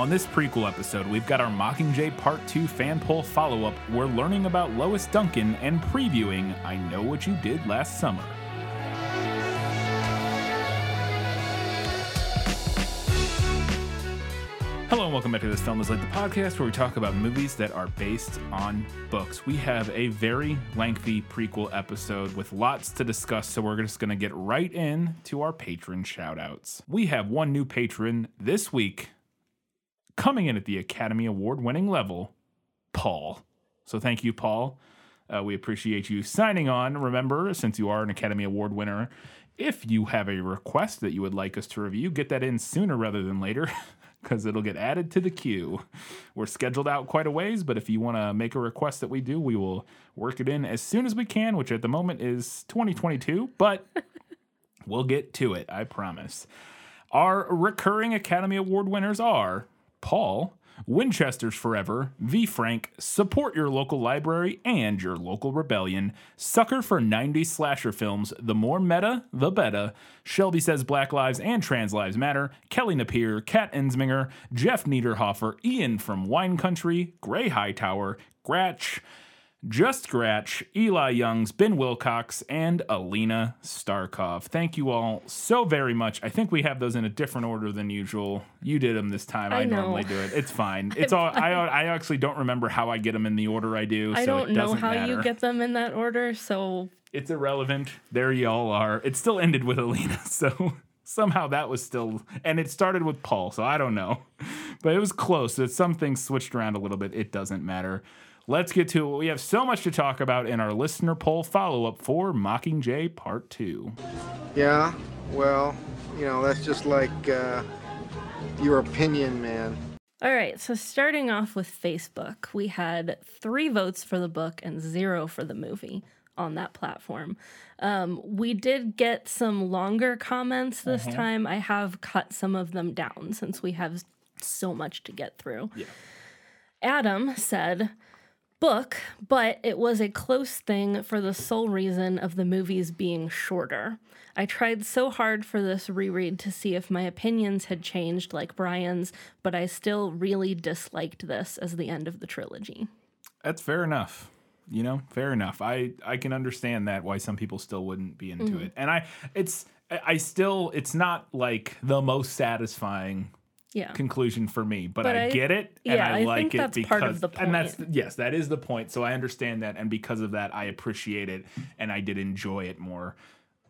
On this prequel episode, we've got our Mockingjay Part 2 fan poll follow up. We're learning about Lois Duncan and previewing I Know What You Did Last Summer. Hello and welcome back to This Film is Like the podcast where we talk about movies that are based on books. We have a very lengthy prequel episode with lots to discuss, so we're just going to get right in to our patron shoutouts. We have one new patron this week coming in at the Academy Award winning level, Paul. So thank you, Paul. Uh, we appreciate you signing on. Remember, since you are an Academy Award winner, if you have a request that you would like us to review, get that in sooner rather than later. because it'll get added to the queue. We're scheduled out quite a ways, but if you want to make a request that we do, we will work it in as soon as we can, which at the moment is 2022, but we'll get to it, I promise. Our recurring Academy Award winners are Paul, Winchester's Forever, V. Frank, Support Your Local Library and Your Local Rebellion, Sucker for 90s Slasher Films, The More Meta, The Better, Shelby Says Black Lives and Trans Lives Matter, Kelly Napier, Kat Ensminger, Jeff Niederhofer, Ian from Wine Country, Gray Hightower, Gratch, just Scratch, Eli Youngs, Ben Wilcox, and Alina Starkov. Thank you all so very much. I think we have those in a different order than usual. You did them this time. I, I normally do it. It's fine. It's all. I I actually don't remember how I get them in the order I do. I so don't know how matter. you get them in that order, so It's irrelevant. There y'all are. It still ended with Alina, so somehow that was still, and it started with Paul. So I don't know, but it was close. It's some things switched around a little bit. It doesn't matter. Let's get to it. We have so much to talk about in our listener poll follow up for Mockingjay Part 2. Yeah, well, you know, that's just like uh, your opinion, man. All right, so starting off with Facebook, we had three votes for the book and zero for the movie on that platform. Um, we did get some longer comments this time. I have cut some of them down since we have so much to get through. Yeah. Adam said, book, but it was a close thing for the sole reason of the movies being shorter. I tried so hard for this reread to see if my opinions had changed like Brian's, but I still really disliked this as the end of the trilogy. That's fair enough. You know, fair enough. I I can understand that why some people still wouldn't be into Mm-hmm. it. And I it's I I still it's not like the most satisfying Yeah. conclusion for me, but, But I, I- get it and yeah, I like it because part of the and that's yes, that is the point. So I understand that and because of that I appreciate it and I did enjoy it more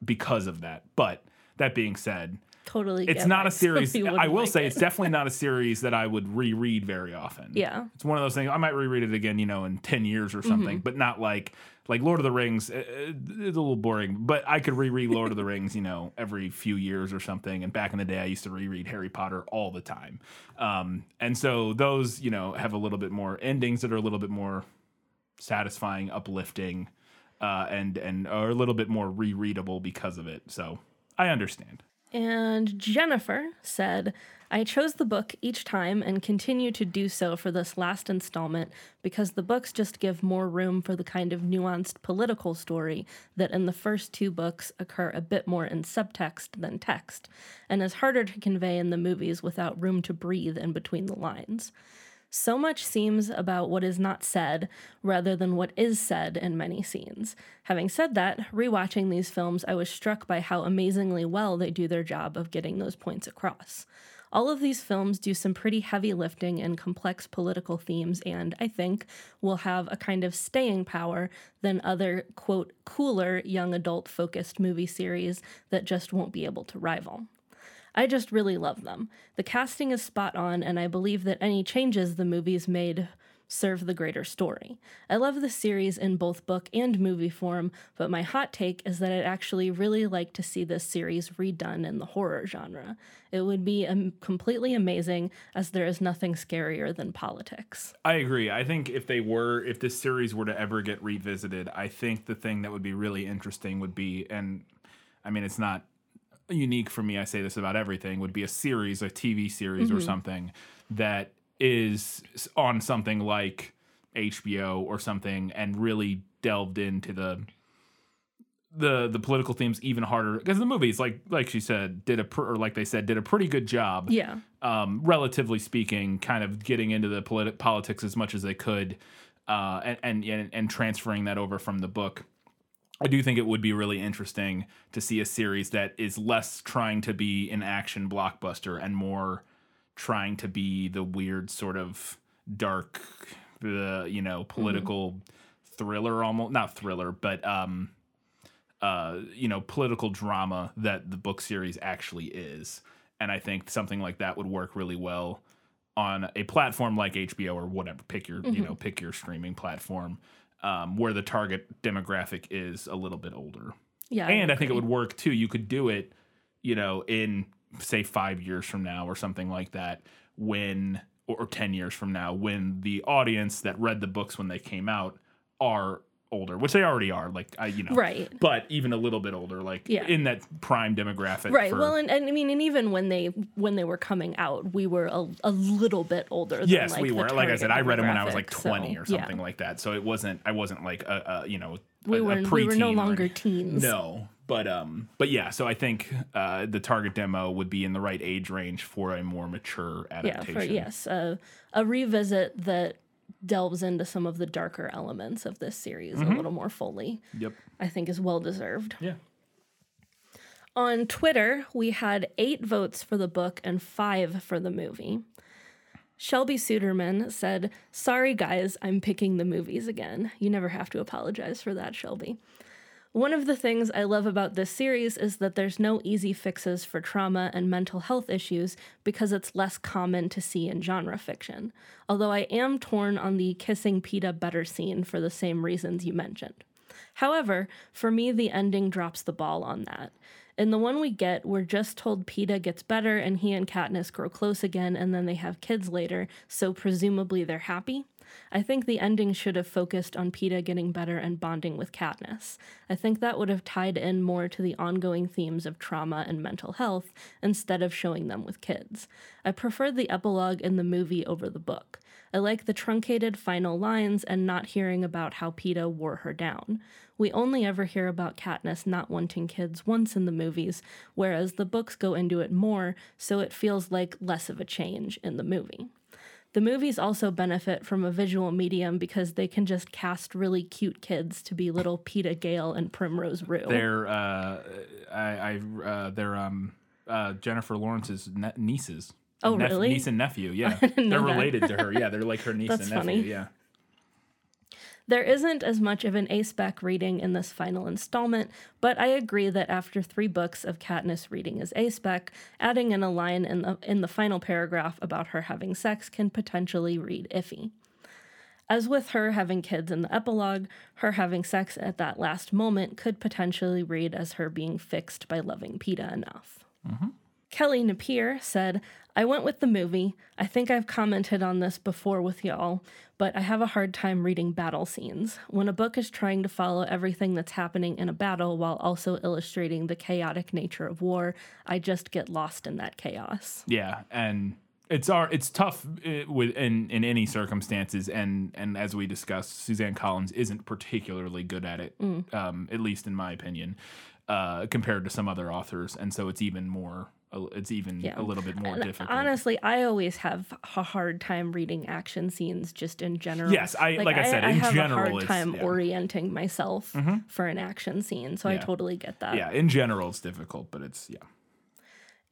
because of that. But that being said, totally. it's not a series. I will like say it. it's definitely not a series that I would reread very often. Yeah. it's one of those things. I might reread it again, you know, in ten years or something, Mm-hmm. but not like like Lord of the Rings. uh, uh, It's a little boring, but I could reread Lord of the Rings, you know, every few years or something. And back in the day, I used to reread Harry Potter all the time. Um, and so those, you know, have a little bit more endings that are a little bit more satisfying, uplifting, uh, and and are a little bit more rereadable because of it. So I understand. And Jennifer said, I chose the book each time and continue to do so for this last installment because the books just give more room for the kind of nuanced political story that in the first two books occur a bit more in subtext than text, and is harder to convey in the movies without room to breathe in between the lines. So much seems about what is not said rather than what is said in many scenes. Having said that, rewatching these films, I was struck by how amazingly well they do their job of getting those points across. All of these films do some pretty heavy lifting and complex political themes, and I think will have a kind of staying power than other, quote, cooler young adult focused movie series that just won't be able to rival. I just really love them. The casting is spot on, and I believe that any changes the movies made serve the greater story. I love the series in both book and movie form, but my hot take is that I'd actually really like to see this series redone in the horror genre. It would be um, completely amazing, as there is nothing scarier than politics. I agree. I think if they were, if this series were to ever get revisited, I think the thing that would be really interesting would be, and I mean, it's not unique for me. I say this about everything. Would be a series, a TV series or something that is on something like HBO or something, and really delved into the the the political themes even harder because the movies like like she said did a pr- or like they said did a pretty good job Yeah. um, relatively speaking, kind of getting into the politi- politics as much as they could, uh, and, and and and transferring that over from the book. I do think it would be really interesting to see a series that is less trying to be an action blockbuster and more trying to be the weird sort of dark, the you know political thriller almost not thriller, but um, uh, you know, political drama that the book series actually is. And I think something like that would work really well on a platform like HBO or whatever. Pick your, you know, pick your streaming platform um, where the target demographic is a little bit older. Yeah. and I think it would work too. You could do it, you know, in say five years from now or something like that, when or, or ten years from now, when the audience that read the books when they came out are older, which they already are. Like I, you know, Right. but even a little bit older, like Yeah. in that prime demographic. Right. for- Well, and, and I mean, and even when they when they were coming out, we were a, a little bit older. Than, yes, like, we were. Like I said, I read them when I was like demographic, so, twenty or yeah. something like that. So it wasn't. I wasn't like a, a you know. We a, were we were no preteen or longer teens. No, but um, but yeah. So I think uh, the target demo would be in the right age range for a more mature adaptation Yeah. For yes, uh, a revisit that delves into some of the darker elements of this series Mm-hmm. a little more fully. Yep. I think is well deserved. Yeah. On Twitter, we had eight votes for the book and five for the movie. Shelby Suderman said, Sorry, guys, I'm picking the movies again. You never have to apologize for that, Shelby. One of the things I love about this series is that there's no easy fixes for trauma and mental health issues because it's less common to see in genre fiction. Although I am torn on the kissing Peeta better scene for the same reasons you mentioned. However, for me, the ending drops the ball on that. In the one we get, we're just told Peeta gets better and he and Katniss grow close again and then they have kids later, so presumably they're happy. I think the ending should have focused on Peeta getting better and bonding with Katniss. I think that would have tied in more to the ongoing themes of trauma and mental health instead of showing them with kids. I preferred the epilogue in the movie over the book. I like the truncated final lines and not hearing about how Peeta wore her down. We only ever hear about Katniss not wanting kids once in the movies, whereas the books go into it more, so it feels like less of a change in the movie. The movies also benefit from a visual medium because they can just cast really cute kids to be little Peeta Gale and Primrose Rue. They're uh, I, I uh, they're um uh, Jennifer Lawrence's ne- nieces. Oh, Nep- really? Niece and nephew. Yeah, they're related to her. Yeah, they're like her niece That's and nephew. funny. Yeah. There isn't as much of an A-spec reading in this final installment, but I agree that after three books of Katniss reading as A-spec, adding in a line in the in the final paragraph about her having sex can potentially read iffy. As with her having kids in the epilogue, her having sex at that last moment could potentially read as her being fixed by loving Peeta enough. Mm-hmm. Kelly Napier said, I went with the movie. I think I've commented on this before with y'all, but I have a hard time reading battle scenes. When a book is trying to follow everything that's happening in a battle while also illustrating the chaotic nature of war, I just get lost in that chaos. Yeah, and it's our it's tough uh, with in in any circumstances, and and as we discussed, Suzanne Collins isn't particularly good at it, Mm. um, at least in my opinion, uh, compared to some other authors, and so it's even more. It's even Yeah. a little bit more And difficult. honestly, I always have a hard time reading action scenes just in general. Yes, I- like I said, in I have general, a hard time yeah. orienting myself mm-hmm. for an action scene, so I totally get that. yeah, in general, it's difficult, but it's yeah.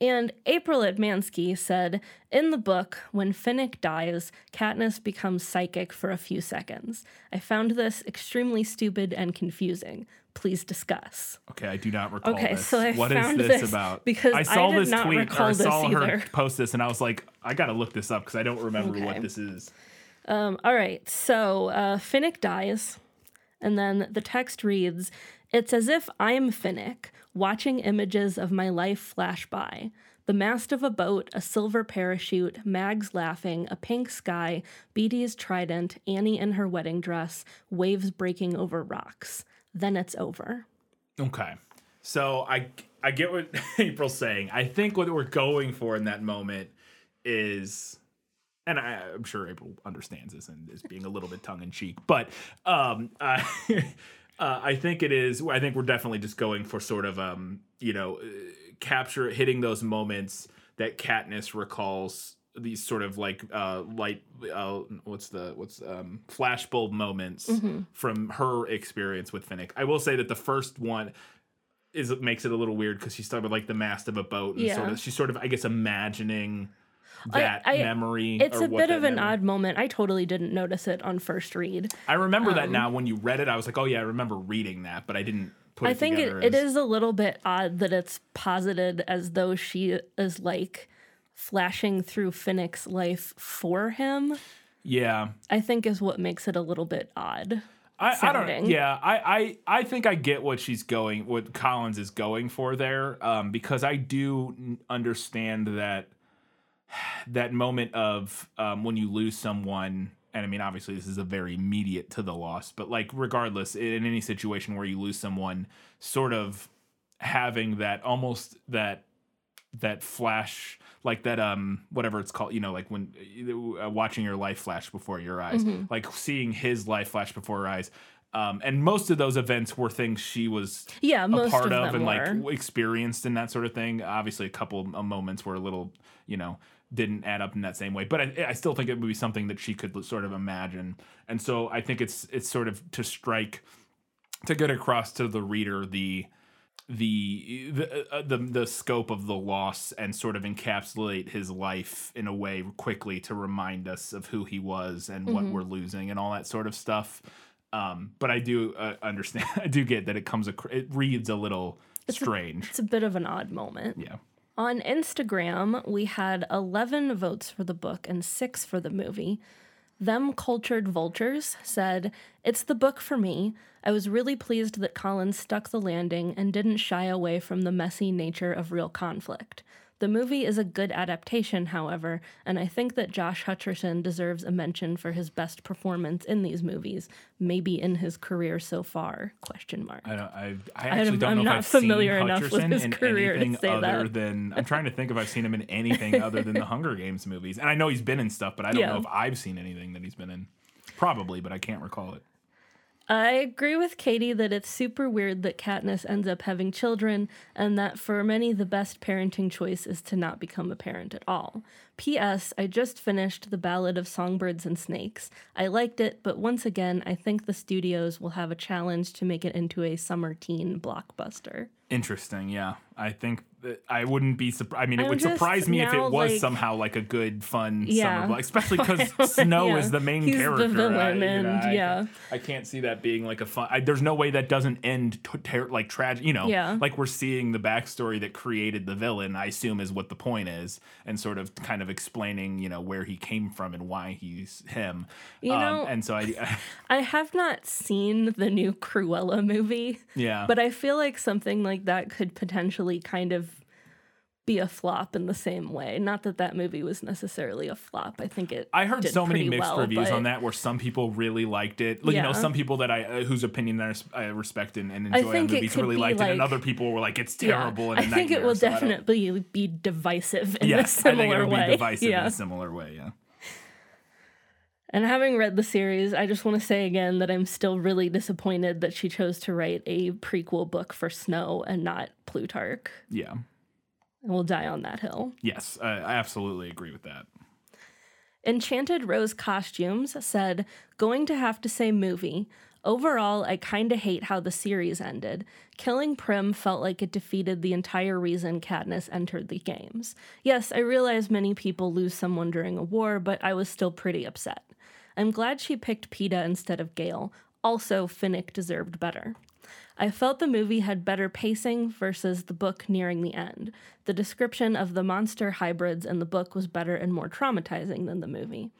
And April Admansky said, In the book, when Finnick dies, Katniss becomes psychic for a few seconds. I found this extremely stupid and confusing. Please discuss. Okay, I do not recall Okay, this. so I What is found this, this about? because I I saw did this not tweet recall or this saw her post this, and I was like, I gotta look this up because I don't remember Okay. what this is. Um, all right, so uh, Finnick dies, and then the text reads It's as if I'm Finnick, watching images of my life flash by. The mast of a boat, a silver parachute, Mags laughing, a pink sky, Beetee's trident, Annie in her wedding dress, waves breaking over rocks. Then it's over. Okay. So I I get what April's saying. I think what we're going for in that moment is and I, I'm sure April understands this and is being a little bit tongue in cheek, but um, I, Uh, I think it is. I think we're definitely just going for sort of, um, you know, uh, capture hitting those moments that Katniss recalls. These sort of like uh, light, uh, what's the what's um, flashbulb moments from her experience with Finnick. I will say that the first one is makes it a little weird because she's talking about like the mast of a boat and sort of she's sort of I guess imagining that I- memory. It's a bit of an memory- odd moment. I totally didn't notice it on first read. I remember Um, that now when you read it. I was like, oh yeah, I remember reading that, but I didn't put I it think it, together. it as- is a little bit odd that it's posited as though she is like flashing through Finnick's life for him. Yeah, I think is what makes it a little bit odd. I, I don't. Yeah, I, I I think I get what she's going, what Collins is going for there, um, because I do understand that that moment of um, when you lose someone. And I mean, obviously, this is a very immediate to the loss, but like, regardless, in any situation where you lose someone, sort of having that almost that that flash like that um whatever it's called you know like when uh, watching your life flash before your eyes like seeing his life flash before her eyes um and most of those events were things she was Yeah, a part of, of, and were. like experienced in that sort of thing obviously a couple of moments were a little you know didn't add up in that same way but I, I still think it would be something that she could sort of imagine and so i think it's it's sort of to strike to get across to the reader the the the, uh, the the scope of the loss and sort of encapsulate his life in a way quickly to remind us of who he was and what we're losing and all that sort of stuff. Um, but I do uh, understand. I do get that it comes. Ac- it reads a little strange. It's a bit of an odd moment. yeah. On Instagram, we had 11 votes for the book and six for the movie. Them Cultured Vultures said, It's the book for me. I was really pleased that Collins stuck the landing and didn't shy away from the messy nature of real conflict. The movie is a good adaptation, however, and I think that Josh Hutcherson deserves a mention for his best performance in these movies, maybe in his career so far. Question mark. I don't. I, I actually I'm- don't I'm know not if I've familiar seen enough with Hutcherson his in career to anything say other that. than. I'm trying to think if I've seen him in anything other than the Hunger Games movies, and I know he's been in stuff, but I don't Yeah. know if I've seen anything that he's been in. Probably, but I can't recall it. I agree with Katie that it's super weird that Katniss ends up having children, and that for many, the best parenting choice is to not become a parent at all. P.S. I just finished The Ballad of Songbirds and Snakes. I liked it, but once again, I think the studios will have a challenge to make it into a summer teen blockbuster. Interesting. Yeah, I think I wouldn't be surprised. I mean, it I'm would surprise me if it was like- somehow like a good, fun Yeah. summer, block, especially because Snow Yeah. is the main He's the character. villain, I, you know, and I- yeah. I can't see that being like a fun. I, there's no way that doesn't end t- ter- like tragic. You know, Yeah. like we're seeing the backstory that created the villain. I assume is what the point is, and sort of kind of explaining, you know, where he came from and why he's him. You Um, know- and so I, I have not seen the new Cruella movie. yeah, But I feel like something like that could potentially kind of be a flop in the same way. Not that that movie was necessarily a flop. I think it. I heard so many mixed well, reviews on that where some people really liked it. Like, You know, some people that I uh, whose opinion I, I respect and, and enjoy on movies really liked it, and other people were like, "It's Yeah, terrible." and a I think it will so definitely be divisive in a Yes, I think similar way. be divisive yeah. in a similar way. Yeah. And having read the series, I just want to say again that I'm still really disappointed that she chose to write a prequel book for Snow and not Plutarch. Yeah. And we'll die on that hill. Yes, I, I absolutely agree with that. Enchanted Rose Costumes said, Going to have to say movie. Overall, I kinda hate how the series ended. Killing Prim felt like it defeated the entire reason Katniss entered the games. Yes, I realize many people lose someone during a war, but I was still pretty upset. I'm glad she picked Peeta instead of Gale. Also, Finnick deserved better. I felt the movie had better pacing versus the book nearing the end. The description of the monster hybrids in the book was better and more traumatizing than the movie.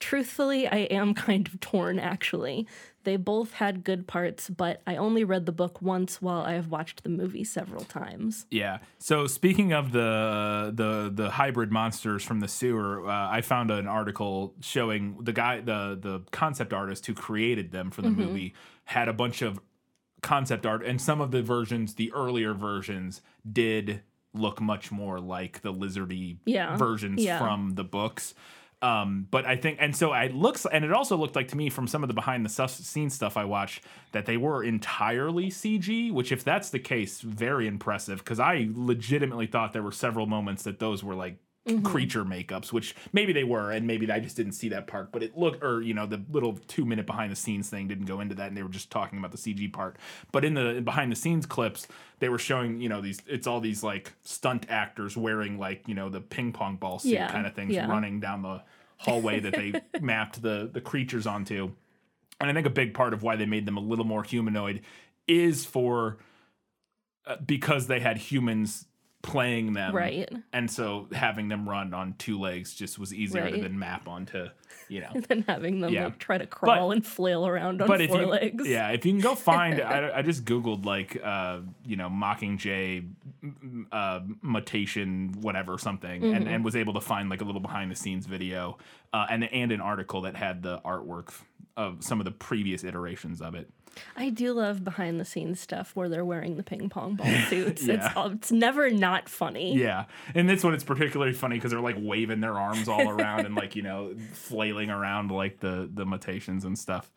Truthfully, I am kind of torn actually. They both had good parts, but I only read the book once while I have watched the movie several times. Yeah. So speaking of the the the hybrid monsters from the sewer, uh, I found an article showing the guy the the concept artist who created them for the Mm-hmm. movie had a bunch of concept art and some of the versions, the earlier versions did look much more like the lizardy Yeah. versions Yeah. from the books. Um, but I think, and so it looks, and it also looked like to me from some of the behind the stuff, scene stuff I watched that they were entirely CG. Which, if that's the case, very impressive because I legitimately thought there were several moments that those were like creature makeups, which maybe they were, and maybe I just didn't see that part. But it looked, or you know, the little two minute behind the scenes thing didn't go into that, and they were just talking about the CG part. But in the behind the scenes clips, they were showing, you know, these it's all these like stunt actors wearing like you know the ping pong ball suit Yeah, kind of things yeah. running down the hallway that they mapped the the creatures onto. And I think a big part of why they made them a little more humanoid is for uh, because they had humans playing them Right. and so having them run on two legs just was easier to Right. then map onto you know than having them Yeah. like try to crawl and flail around on but if four you legs. yeah if you can go find I, I just googled like uh you know mockingjay uh mutation whatever something Mm-hmm. and, and was able to find like a little behind the scenes video uh and and an article that had the artwork of some of the previous iterations of it I do love behind the scenes stuff where they're wearing the ping pong ball suits. Yeah. It's all, it's never not funny. Yeah, and this one it's particularly funny because they're like waving their arms all around and like you know flailing around like the the mutations and stuff.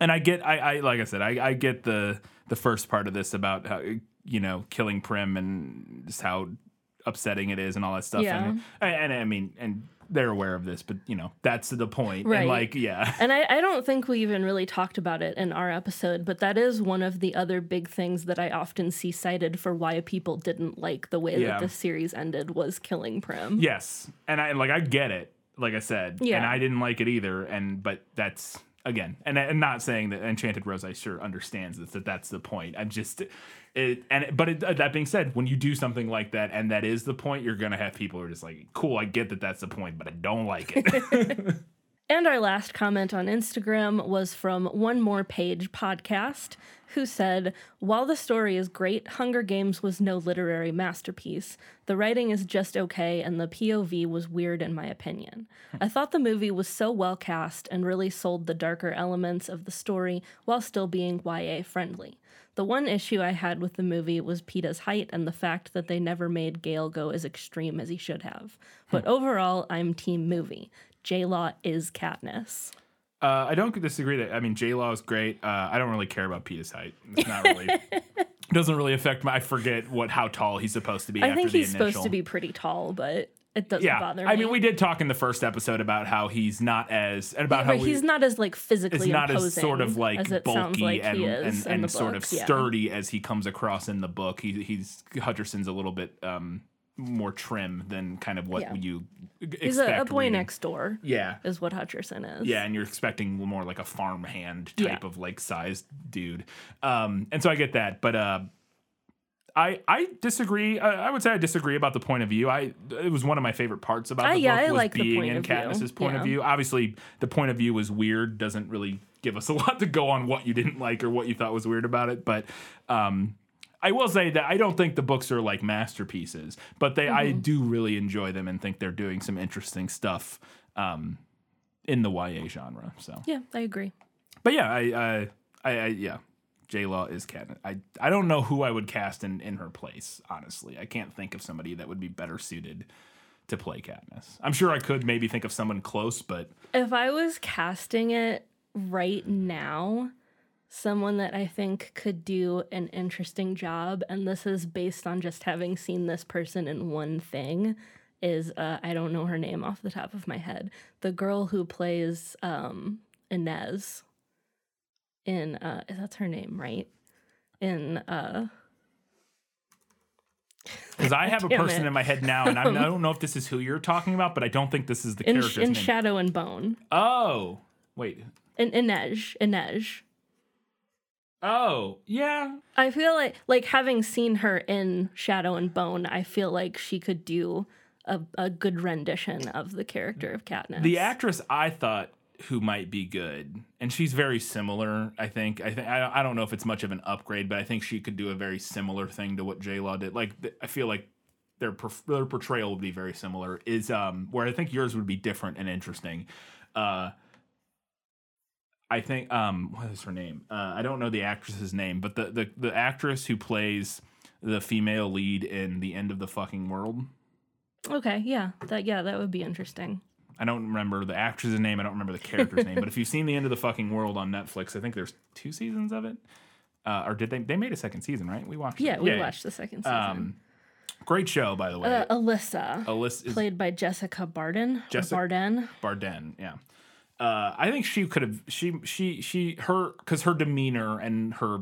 And I get, I, I like I said, I, I get the the first part of this about how you know killing Prim and just how upsetting it is and all that stuff. Yeah. And, and I mean, and they're aware of this, but you know that's the point. Right. And like, yeah, And I, I don't think we even really talked about it in our episode, but that is one of the other big things that I often see cited for why people didn't like the way Yeah. that the series ended was killing Prim. Yes, and I like I get it. Like I said, Yeah. and I didn't like it either. And but that's again, and and not saying that Enchanted Rose, I sure understands that, that that's the point. I'm just it, and but it, that being said, when you do something like that, and that is the point, you're gonna have people who are just like, cool, I get that that's the point, but I don't like it. And our last comment on Instagram was from One More Page podcast, who said, While the story is great, Hunger Games was no literary masterpiece. The writing is just okay, and the POV was weird, in my opinion. I thought the movie was so well cast and really sold the darker elements of the story while still being YA friendly. The one issue I had with the movie was Peeta's height and the fact that they never made Gale go as extreme as he should have. But hmm. overall, I'm team movie. J Law is Katniss. uh, I don't disagree that. I mean, J Law is great. Uh, I don't really care about Peeta's height. It's not really. doesn't really affect my. I forget what how tall he's supposed to be. I after think he's initial. supposed to be pretty tall, but it doesn't Yeah, bother me. I mean, we did talk in the first episode about how he's not as and about how But we, he's not as like physically not as sort of like as it sounds bulky like and and, and sort of yeah. sturdy as he comes across in the book. He, he's Hutcherson's a little bit um, more trim than kind of what Yeah. you g- He's a, a boy reading. next door, Yeah, is what Hutcherson is. yeah, and you're expecting more like a farm hand type Yeah. of like sized dude. Um, and so I get that, but uh, I I disagree. I, I would say I disagree about the point of view. I it was one of my favorite parts about I- the yeah, book I was like being point in of view. Katniss's point of view. Obviously, the point of view was weird. Doesn't really give us a lot to go on what you didn't like or what you thought was weird about it. But um, I will say that I don't think the books are like masterpieces, but they I Mm-hmm. do really enjoy them and think they're doing some interesting stuff um, in the YA genre. So, Yeah, I agree. but yeah, I, I, I, I yeah, J Law is Katniss. I, I don't know who I would cast in in her place. Honestly, I can't think of somebody that would be better suited to play Katniss. I'm sure I could maybe think of someone close, but If I was casting it right now, someone that I think could do an interesting job, and this is based on just having seen this person in one thing, is uh, I don't know her name off the top of my head. The girl who plays um, Inez in uh, that's her name, right? In uh, because I have a person it. in my head now, and I'm, I don't know if this is who you're talking about, but I don't think this is the in, character's in name. Shadow and Bone, oh, wait. in Inej, Inej. Oh, yeah. I feel like like having seen her in Shadow and Bone, I feel like she could do a, a good rendition of the character of Katniss. The actress I thought who might be good, and she's very similar. I think. I think. I, don't know if it's much of an upgrade, but I think she could do a very similar thing to what J Law did. Like th- I feel like their perf- their portrayal would be very similar. Is um where I think yours would be different and interesting. Uh, I think um what is her name? Uh, I don't know the actress's name, but the the the actress who plays the female lead in The End of the Fucking World. okay, yeah, that yeah, that would be interesting. I don't remember the actress's name. I don't remember the character's name. But if you've seen The End of the Fucking World on Netflix, I think there's two seasons of it. Uh, or did they? They made a second season, right? We watched. Yeah, it. we watched the second season. Um, great show, by the way. uh, Alyssa, Alyssa is played by Jessica Barden. Jessica- Barden. Barden. Yeah. Uh, I think she could have she she she her because her demeanor and her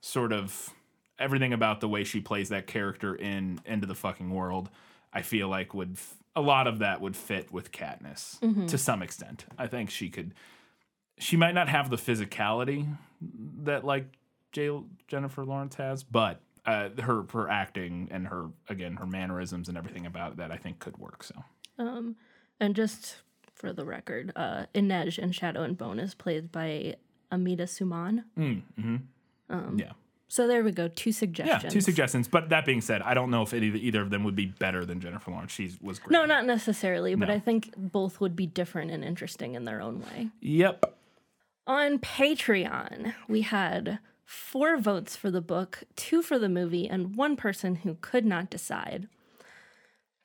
sort of everything about the way she plays that character in Into the Fucking World, I feel like would f- a lot of that would fit with Katniss to some extent. I think she could. She might not have the physicality that like J- Jennifer Lawrence has, but uh, her her acting and her again her mannerisms and everything about that I think could work. So Um, and just for the record, uh, Inej in Shadow and Bone is played by Amita Suman. Um, yeah. So there we go. Two suggestions. Yeah, two suggestions. But that being said, I don't know if either, either of them would be better than Jennifer Lawrence. She was great. No, not necessarily, but No. I think both would be different and interesting in their own way. Yep. On Patreon, we had four votes for the book, two for the movie, and one person who could not decide.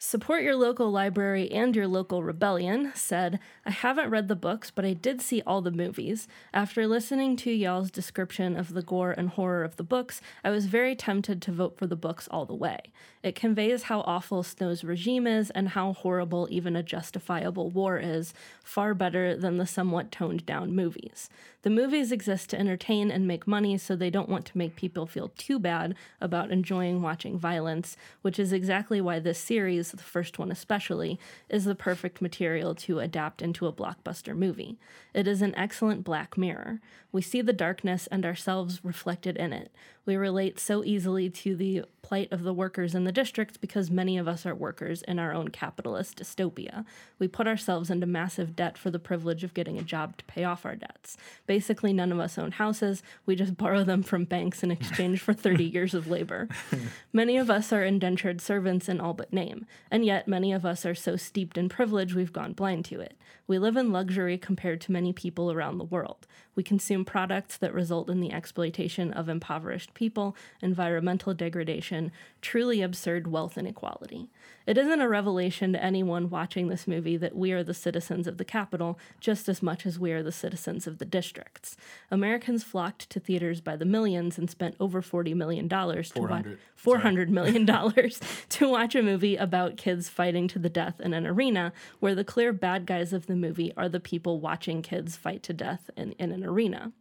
Support your local library and your local rebellion said, I haven't read the books, but I did see all the movies. After listening to y'all's description of the gore and horror of the books, I was very tempted to vote for the books all the way. It conveys how awful Snow's regime is and how horrible even a justifiable war is, far better than the somewhat toned down movies. The movies exist to entertain and make money, so they don't want to make people feel too bad about enjoying watching violence, which is exactly why this series, the first one especially, is the perfect material to adapt into a blockbuster movie. It is an excellent black mirror. We see the darkness and ourselves reflected in it. We relate so easily to the plight of the workers in the district because many of us are workers in our own capitalist dystopia. We put ourselves into massive debt for the privilege of getting a job to pay off our debts. Basically, none of us own houses. We just borrow them from banks in exchange for 30 years of labor. Many of us are indentured servants in all but name, and yet many of us are so steeped in privilege we've gone blind to it. We live in luxury compared to many people around the world. We consume products that result in the exploitation of impoverished people, environmental degradation, truly absurd wealth inequality. It isn't a revelation to anyone watching this movie that we are the citizens of the capital just as much as we are the citizens of the districts. Americans flocked to theaters by the millions and spent over $40 million to watch 400. $400 million to watch a movie about kids fighting to the death in an arena where the clear bad guys of the movie are the people watching kids fight to death in, in an arena.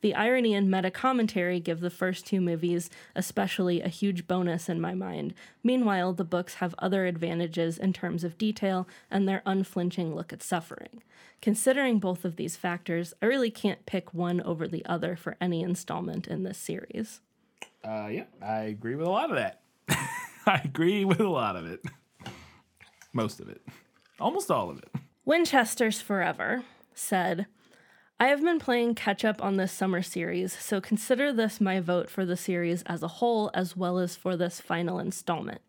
The irony and meta commentary give the first two movies, especially, a huge bonus in my mind. Meanwhile, the books have other advantages in terms of detail and their unflinching look at suffering. Considering both of these factors, I really can't pick one over the other for any installment in this series. Uh, yeah, I agree with a lot of that. I agree with a lot of it. Most of it. Almost all of it. Winchester's Forever said, I have been playing catch up on this summer series, so consider this my vote for the series as a whole as well as for this final installment.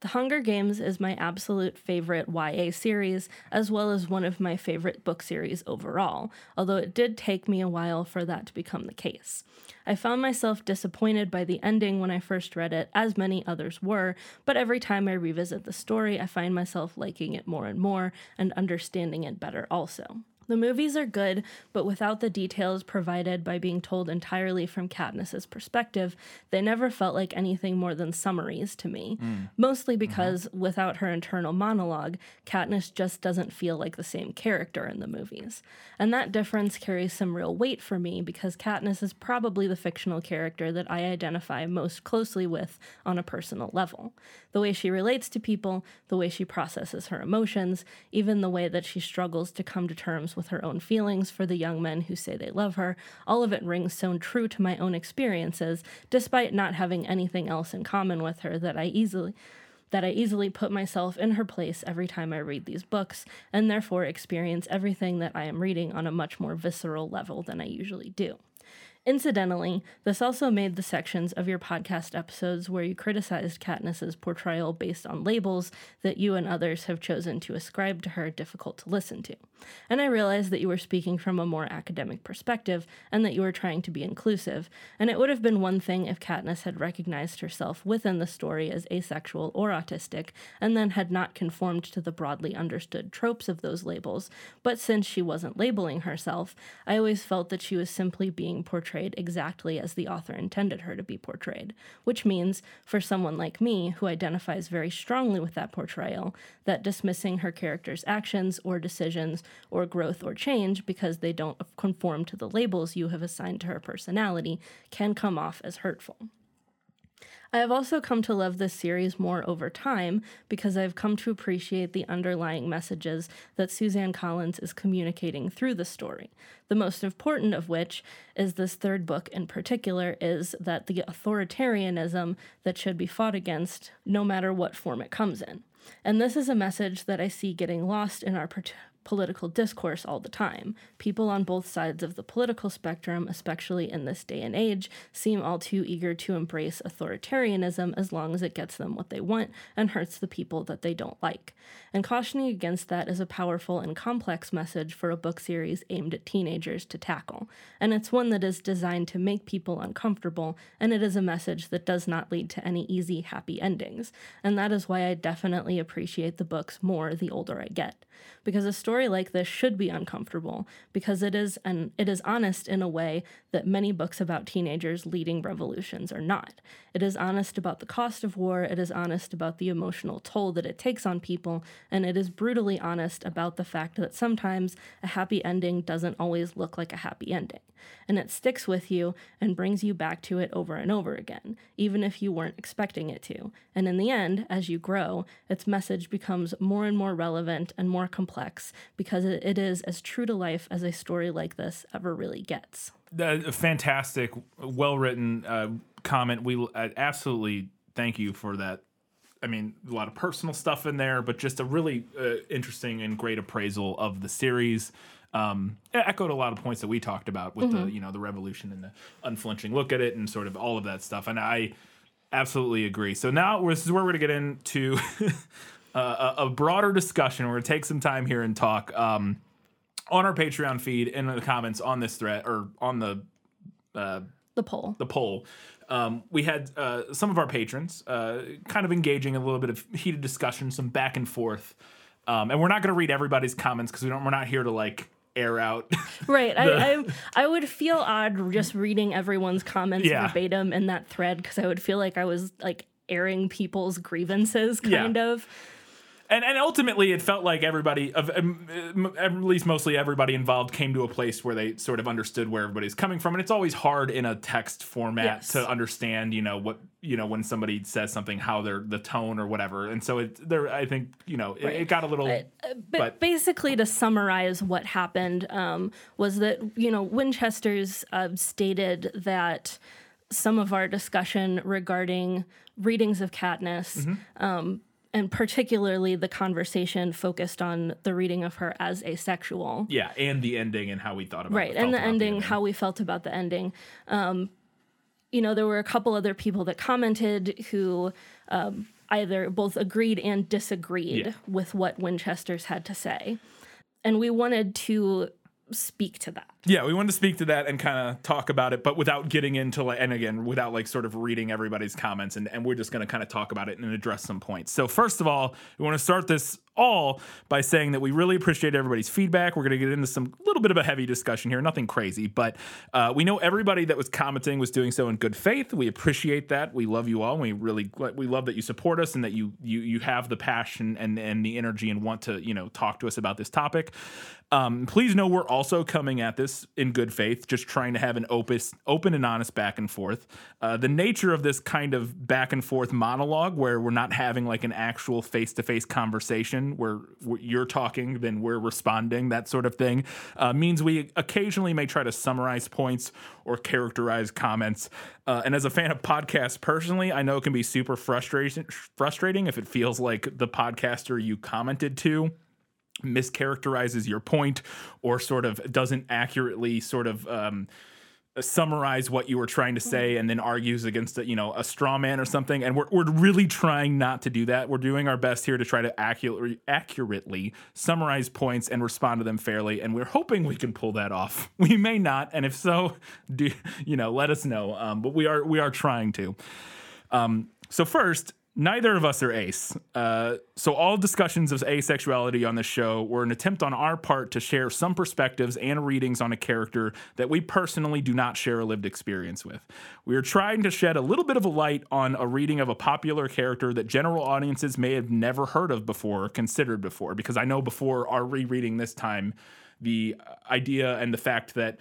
The Hunger Games is my absolute favorite YA series, as well as one of my favorite book series overall, although it did take me a while for that to become the case. I found myself disappointed by the ending when I first read it, as many others were, but every time I revisit the story, I find myself liking it more and more and understanding it better also. The movies are good, but without the details provided by being told entirely from Katniss's perspective, they never felt like anything more than summaries to me. Mm. Mostly mm-hmm. because without her internal monologue, Katniss just doesn't feel like the same character in the movies. And that difference carries some real weight for me because Katniss is probably the fictional character that I identify most closely with on a personal level. The way she relates to people, the way she processes her emotions, even the way that she struggles to come to terms with her own feelings for the young men who say they love her, all of it rings so true to my own experiences, despite not having anything else in common with her that I easily that I easily put myself in her place every time I read these books, and therefore experience everything that I am reading on a much more visceral level than I usually do. Incidentally, this also made the sections of your podcast episodes where you criticized Katniss's portrayal based on labels that you and others have chosen to ascribe to her difficult to listen to. And I realized that you were speaking from a more academic perspective and that you were trying to be inclusive. And it would have been one thing if Katniss had recognized herself within the story as asexual or autistic and then had not conformed to the broadly understood tropes of those labels. But since she wasn't labeling herself, I always felt that she was simply being portrayed portrayed exactly as the author intended her to be portrayed, which means, for someone like me who identifies very strongly with that portrayal, that dismissing her character's actions or decisions or growth or change because they don't conform to the labels you have assigned to her personality can come off as hurtful. I have also come to love this series more over time because I've come to appreciate the underlying messages that Suzanne Collins is communicating through the story. The most important of which is this third book in particular is that the authoritarianism that should be fought against no matter what form it comes in. And this is a message that I see getting lost in our political discourse all the time. People on both sides of the political spectrum, especially in this day and age, seem all too eager to embrace authoritarianism as long as it gets them what they want and hurts the people that they don't like. And cautioning against that is a powerful and complex message for a book series aimed at teenagers to tackle. And it's one that is designed to make people uncomfortable, and it is a message that does not lead to any easy, happy endings. And that is why I definitely appreciate the books more the older I get. Because a story story like this should be uncomfortable because it is and it is honest in a way that many books about teenagers leading revolutions are not. It is honest about the cost of war, it is honest about the emotional toll that it takes on people, and it is brutally honest about the fact that sometimes a happy ending doesn't always look like a happy ending. And it sticks with you and brings you back to it over and over again, even if you weren't expecting it to. And in the end, as you grow, its message becomes more and more relevant and more complex because it is as true to life as a story like this ever really gets. A fantastic, well written uh, comment. We uh, absolutely thank you for that. I mean, a lot of personal stuff in there, but just a really uh, interesting and great appraisal of the series. Um, echoed a lot of points that we talked about with mm-hmm. the you know the revolution and the unflinching look at it and sort of all of that stuff. And I absolutely agree. So now this is where we're gonna get into uh, a, broader discussion. We're going to take some time here and talk um, on our Patreon feed in the comments on this thread or on the uh, the poll. The poll. Um, we had uh, some of our patrons uh, kind of engaging a little bit of heated discussion, some back and forth. Um, and we're not going to read everybody's comments because we don't. We're not here to like air out. right. I, I, I would feel odd just reading everyone's comments yeah. verbatim in that thread because I would feel like I was like airing people's grievances, kind yeah. of and and ultimately it felt like everybody of at least mostly everybody involved came to a place where they sort of understood where everybody's coming from and it's always hard in a text format yes. to understand you know what you know when somebody says something how they're the tone or whatever and so it there i think you know it, right. it got a little uh, but, but, basically to summarize what happened um, was that you know winchester's uh, stated that some of our discussion regarding readings of Katniss mm-hmm. um, and particularly the conversation focused on the reading of her as asexual. Yeah, and the ending and how we thought about right, and the ending, the ending, how we felt about the ending. Um, you know, there were a couple other people that commented who um, either both agreed and disagreed yeah. with what Winchester's had to say, and we wanted to speak to that. Yeah, we wanted to speak to that and kind of talk about it, but without getting into like, and again, without like sort of reading everybody's comments, and, and we're just going to kind of talk about it and address some points. So, first of all, we want to start this all by saying that we really appreciate everybody's feedback. We're going to get into some little bit of a heavy discussion here, nothing crazy, but uh, we know everybody that was commenting was doing so in good faith. We appreciate that. We love you all. we really we love that you support us and that you you you have the passion and and the energy and want to you know talk to us about this topic. Um, please know we're also coming at this in good faith, just trying to have an opus, open and honest back and forth. Uh, the nature of this kind of back and forth monologue, where we're not having like an actual face to face conversation where you're talking, then we're responding, that sort of thing, uh, means we occasionally may try to summarize points or characterize comments. Uh, and as a fan of podcasts personally, I know it can be super frustrating, frustrating if it feels like the podcaster you commented to mischaracterizes your point or sort of doesn't accurately sort of um, summarize what you were trying to say and then argues against a, you know a straw man or something. And we're, we're really trying not to do that. We're doing our best here to try to accurately accurately summarize points and respond to them fairly. And we're hoping we can pull that off. We may not. And if so do you know let us know. Um, but we are we are trying to. Um, so first Neither of us are ace. Uh, so, all discussions of asexuality on this show were an attempt on our part to share some perspectives and readings on a character that we personally do not share a lived experience with. We are trying to shed a little bit of a light on a reading of a popular character that general audiences may have never heard of before or considered before, because I know before our rereading this time, the idea and the fact that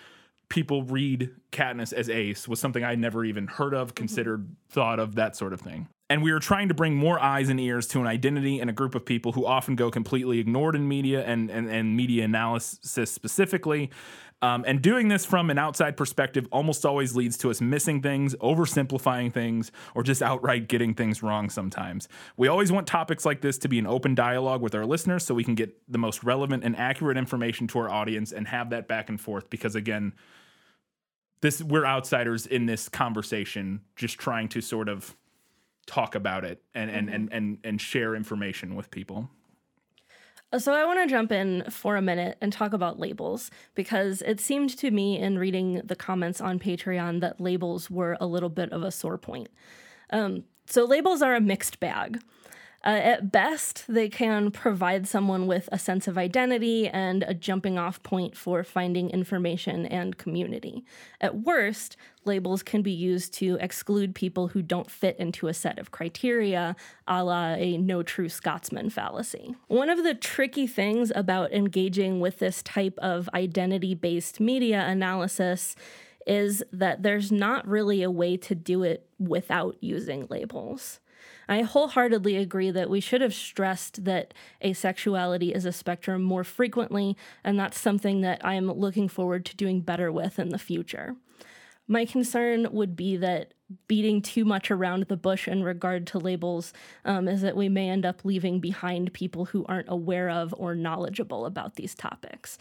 people read Katniss as Ace was something I never even heard of, considered, thought of, that sort of thing. And we are trying to bring more eyes and ears to an identity and a group of people who often go completely ignored in media and, and, and media analysis specifically. Um, and doing this from an outside perspective almost always leads to us missing things, oversimplifying things, or just outright getting things wrong sometimes. We always want topics like this to be an open dialogue with our listeners so we can get the most relevant and accurate information to our audience and have that back and forth because, again, this we're outsiders in this conversation just trying to sort of talk about it and and mm-hmm. and, and and share information with people uh, so I want to jump in for a minute and talk about labels because it seemed to me in reading the comments on Patreon that labels were a little bit of a sore point. Um, so labels are a mixed bag. Uh, at best, they can provide someone with a sense of identity and a jumping off point for finding information and community. At worst, labels can be used to exclude people who don't fit into a set of criteria, a la a no true Scotsman fallacy. One of the tricky things about engaging with this type of identity based media analysis is that there's not really a way to do it without using labels. I wholeheartedly agree that we should have stressed that asexuality is a spectrum more frequently, and that's something that I'm looking forward to doing better with in the future. My concern would be that beating too much around the bush in regard to labels um, is that we may end up leaving behind people who aren't aware of or knowledgeable about these topics.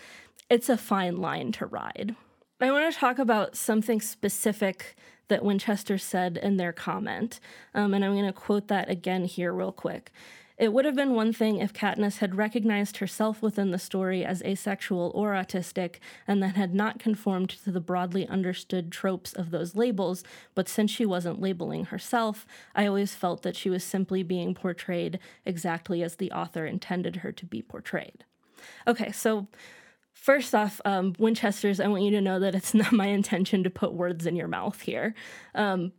It's a fine line to ride. I want to talk about something specific that Winchester said in their comment. Um, and I'm going to quote that again here, real quick. It would have been one thing if Katniss had recognized herself within the story as asexual or autistic and that had not conformed to the broadly understood tropes of those labels, but since she wasn't labeling herself, I always felt that she was simply being portrayed exactly as the author intended her to be portrayed. Okay, so First off, um, Winchesters, I want you to know that it's not my intention to put words in your mouth here. Um,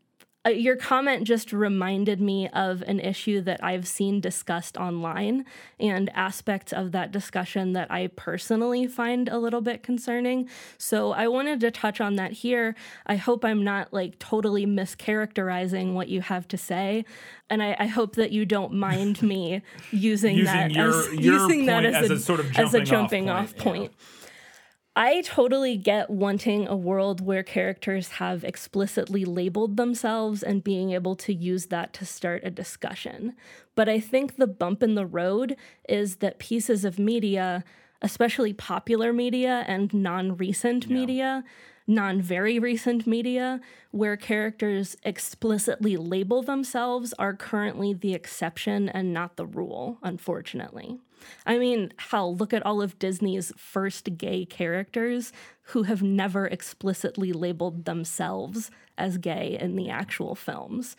uh, your comment just reminded me of an issue that I've seen discussed online and aspects of that discussion that I personally find a little bit concerning. So I wanted to touch on that here. I hope I'm not like totally mischaracterizing what you have to say. And I, I hope that you don't mind me using, using that your, as your using that as, as, a, a, sort of jumping as a jumping off point. Off point. Yeah. I totally get wanting a world where characters have explicitly labeled themselves and being able to use that to start a discussion. But I think the bump in the road is that pieces of media, especially popular media and non recent yeah. media, non very recent media, where characters explicitly label themselves, are currently the exception and not the rule, unfortunately. I mean, hell, look at all of Disney's first gay characters who have never explicitly labeled themselves as gay in the actual films.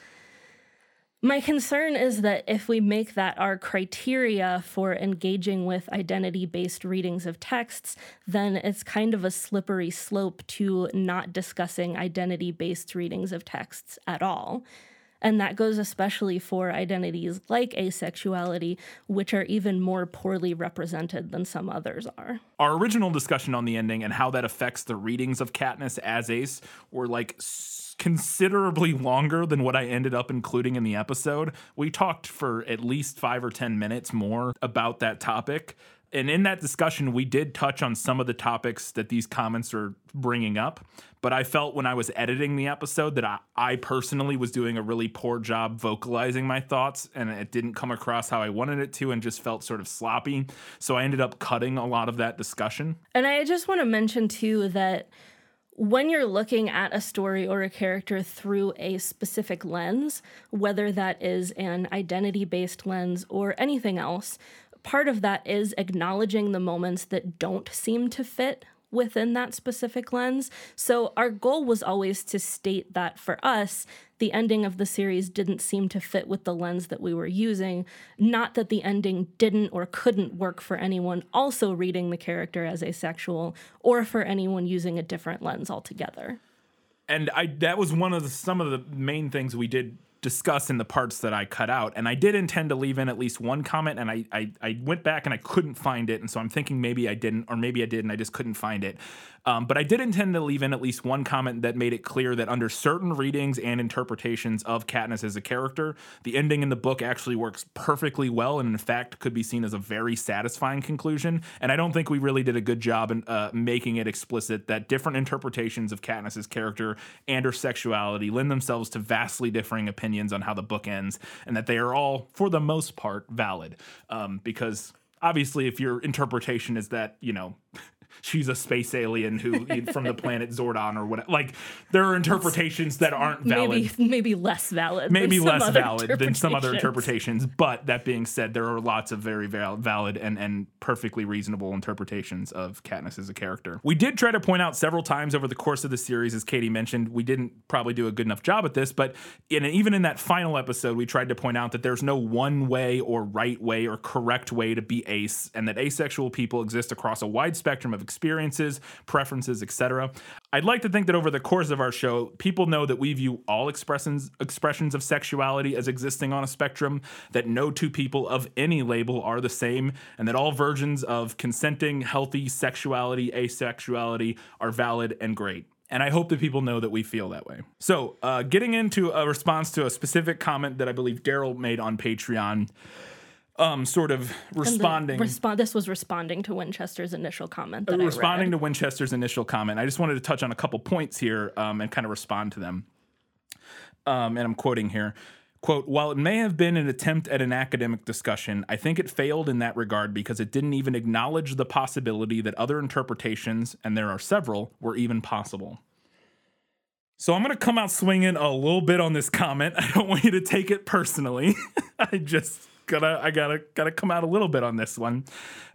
My concern is that if we make that our criteria for engaging with identity based readings of texts, then it's kind of a slippery slope to not discussing identity based readings of texts at all. And that goes especially for identities like asexuality, which are even more poorly represented than some others are. Our original discussion on the ending and how that affects the readings of Katniss as Ace were like considerably longer than what I ended up including in the episode. We talked for at least five or 10 minutes more about that topic and in that discussion, we did touch on some of the topics that these comments are bringing up. But I felt when I was editing the episode that I, I personally was doing a really poor job vocalizing my thoughts, and it didn't come across how I wanted it to, and just felt sort of sloppy. So I ended up cutting a lot of that discussion. And I just want to mention, too, that when you're looking at a story or a character through a specific lens, whether that is an identity based lens or anything else, part of that is acknowledging the moments that don't seem to fit within that specific lens. So our goal was always to state that for us, the ending of the series didn't seem to fit with the lens that we were using. Not that the ending didn't or couldn't work for anyone also reading the character as asexual or for anyone using a different lens altogether. And I that was one of the, some of the main things we did discuss in the parts that I cut out. And I did intend to leave in at least one comment, and I, I, I went back and I couldn't find it. And so I'm thinking maybe I didn't, or maybe I did, and I just couldn't find it. Um, but I did intend to leave in at least one comment that made it clear that under certain readings and interpretations of Katniss as a character, the ending in the book actually works perfectly well, and in fact could be seen as a very satisfying conclusion. And I don't think we really did a good job in uh, making it explicit that different interpretations of Katniss's character and her sexuality lend themselves to vastly differing opinions on how the book ends, and that they are all, for the most part, valid. Um, because obviously, if your interpretation is that you know she's a space alien who from the planet Zordon or whatever. Like there are interpretations that aren't valid. Maybe maybe less valid. Maybe than some less other valid than some other interpretations. interpretations. But that being said, there are lots of very val- valid and, and perfectly reasonable interpretations of Katniss as a character. We did try to point out several times over the course of the series, as Katie mentioned, we didn't probably do a good enough job at this, but in, even in that final episode, we tried to point out that there's no one way or right way or correct way to be ace, and that asexual people exist across a wide spectrum of experiences, preferences, etc. I'd like to think that over the course of our show, people know that we view all expressions expressions of sexuality as existing on a spectrum, that no two people of any label are the same, and that all versions of consenting, healthy sexuality, asexuality are valid and great. And I hope that people know that we feel that way. So, uh, getting into a response to a specific comment that I believe Daryl made on Patreon, um, sort of responding. Respond. This was responding to Winchester's initial comment. That I responding to Winchester's initial comment, I just wanted to touch on a couple points here um, and kind of respond to them. Um, and I'm quoting here. Quote, while it may have been an attempt at an academic discussion, I think it failed in that regard because it didn't even acknowledge the possibility that other interpretations, and there are several, were even possible. So I'm going to come out swinging a little bit on this comment. I don't want you to take it personally. I just gotta I gotta gotta come out a little bit on this one.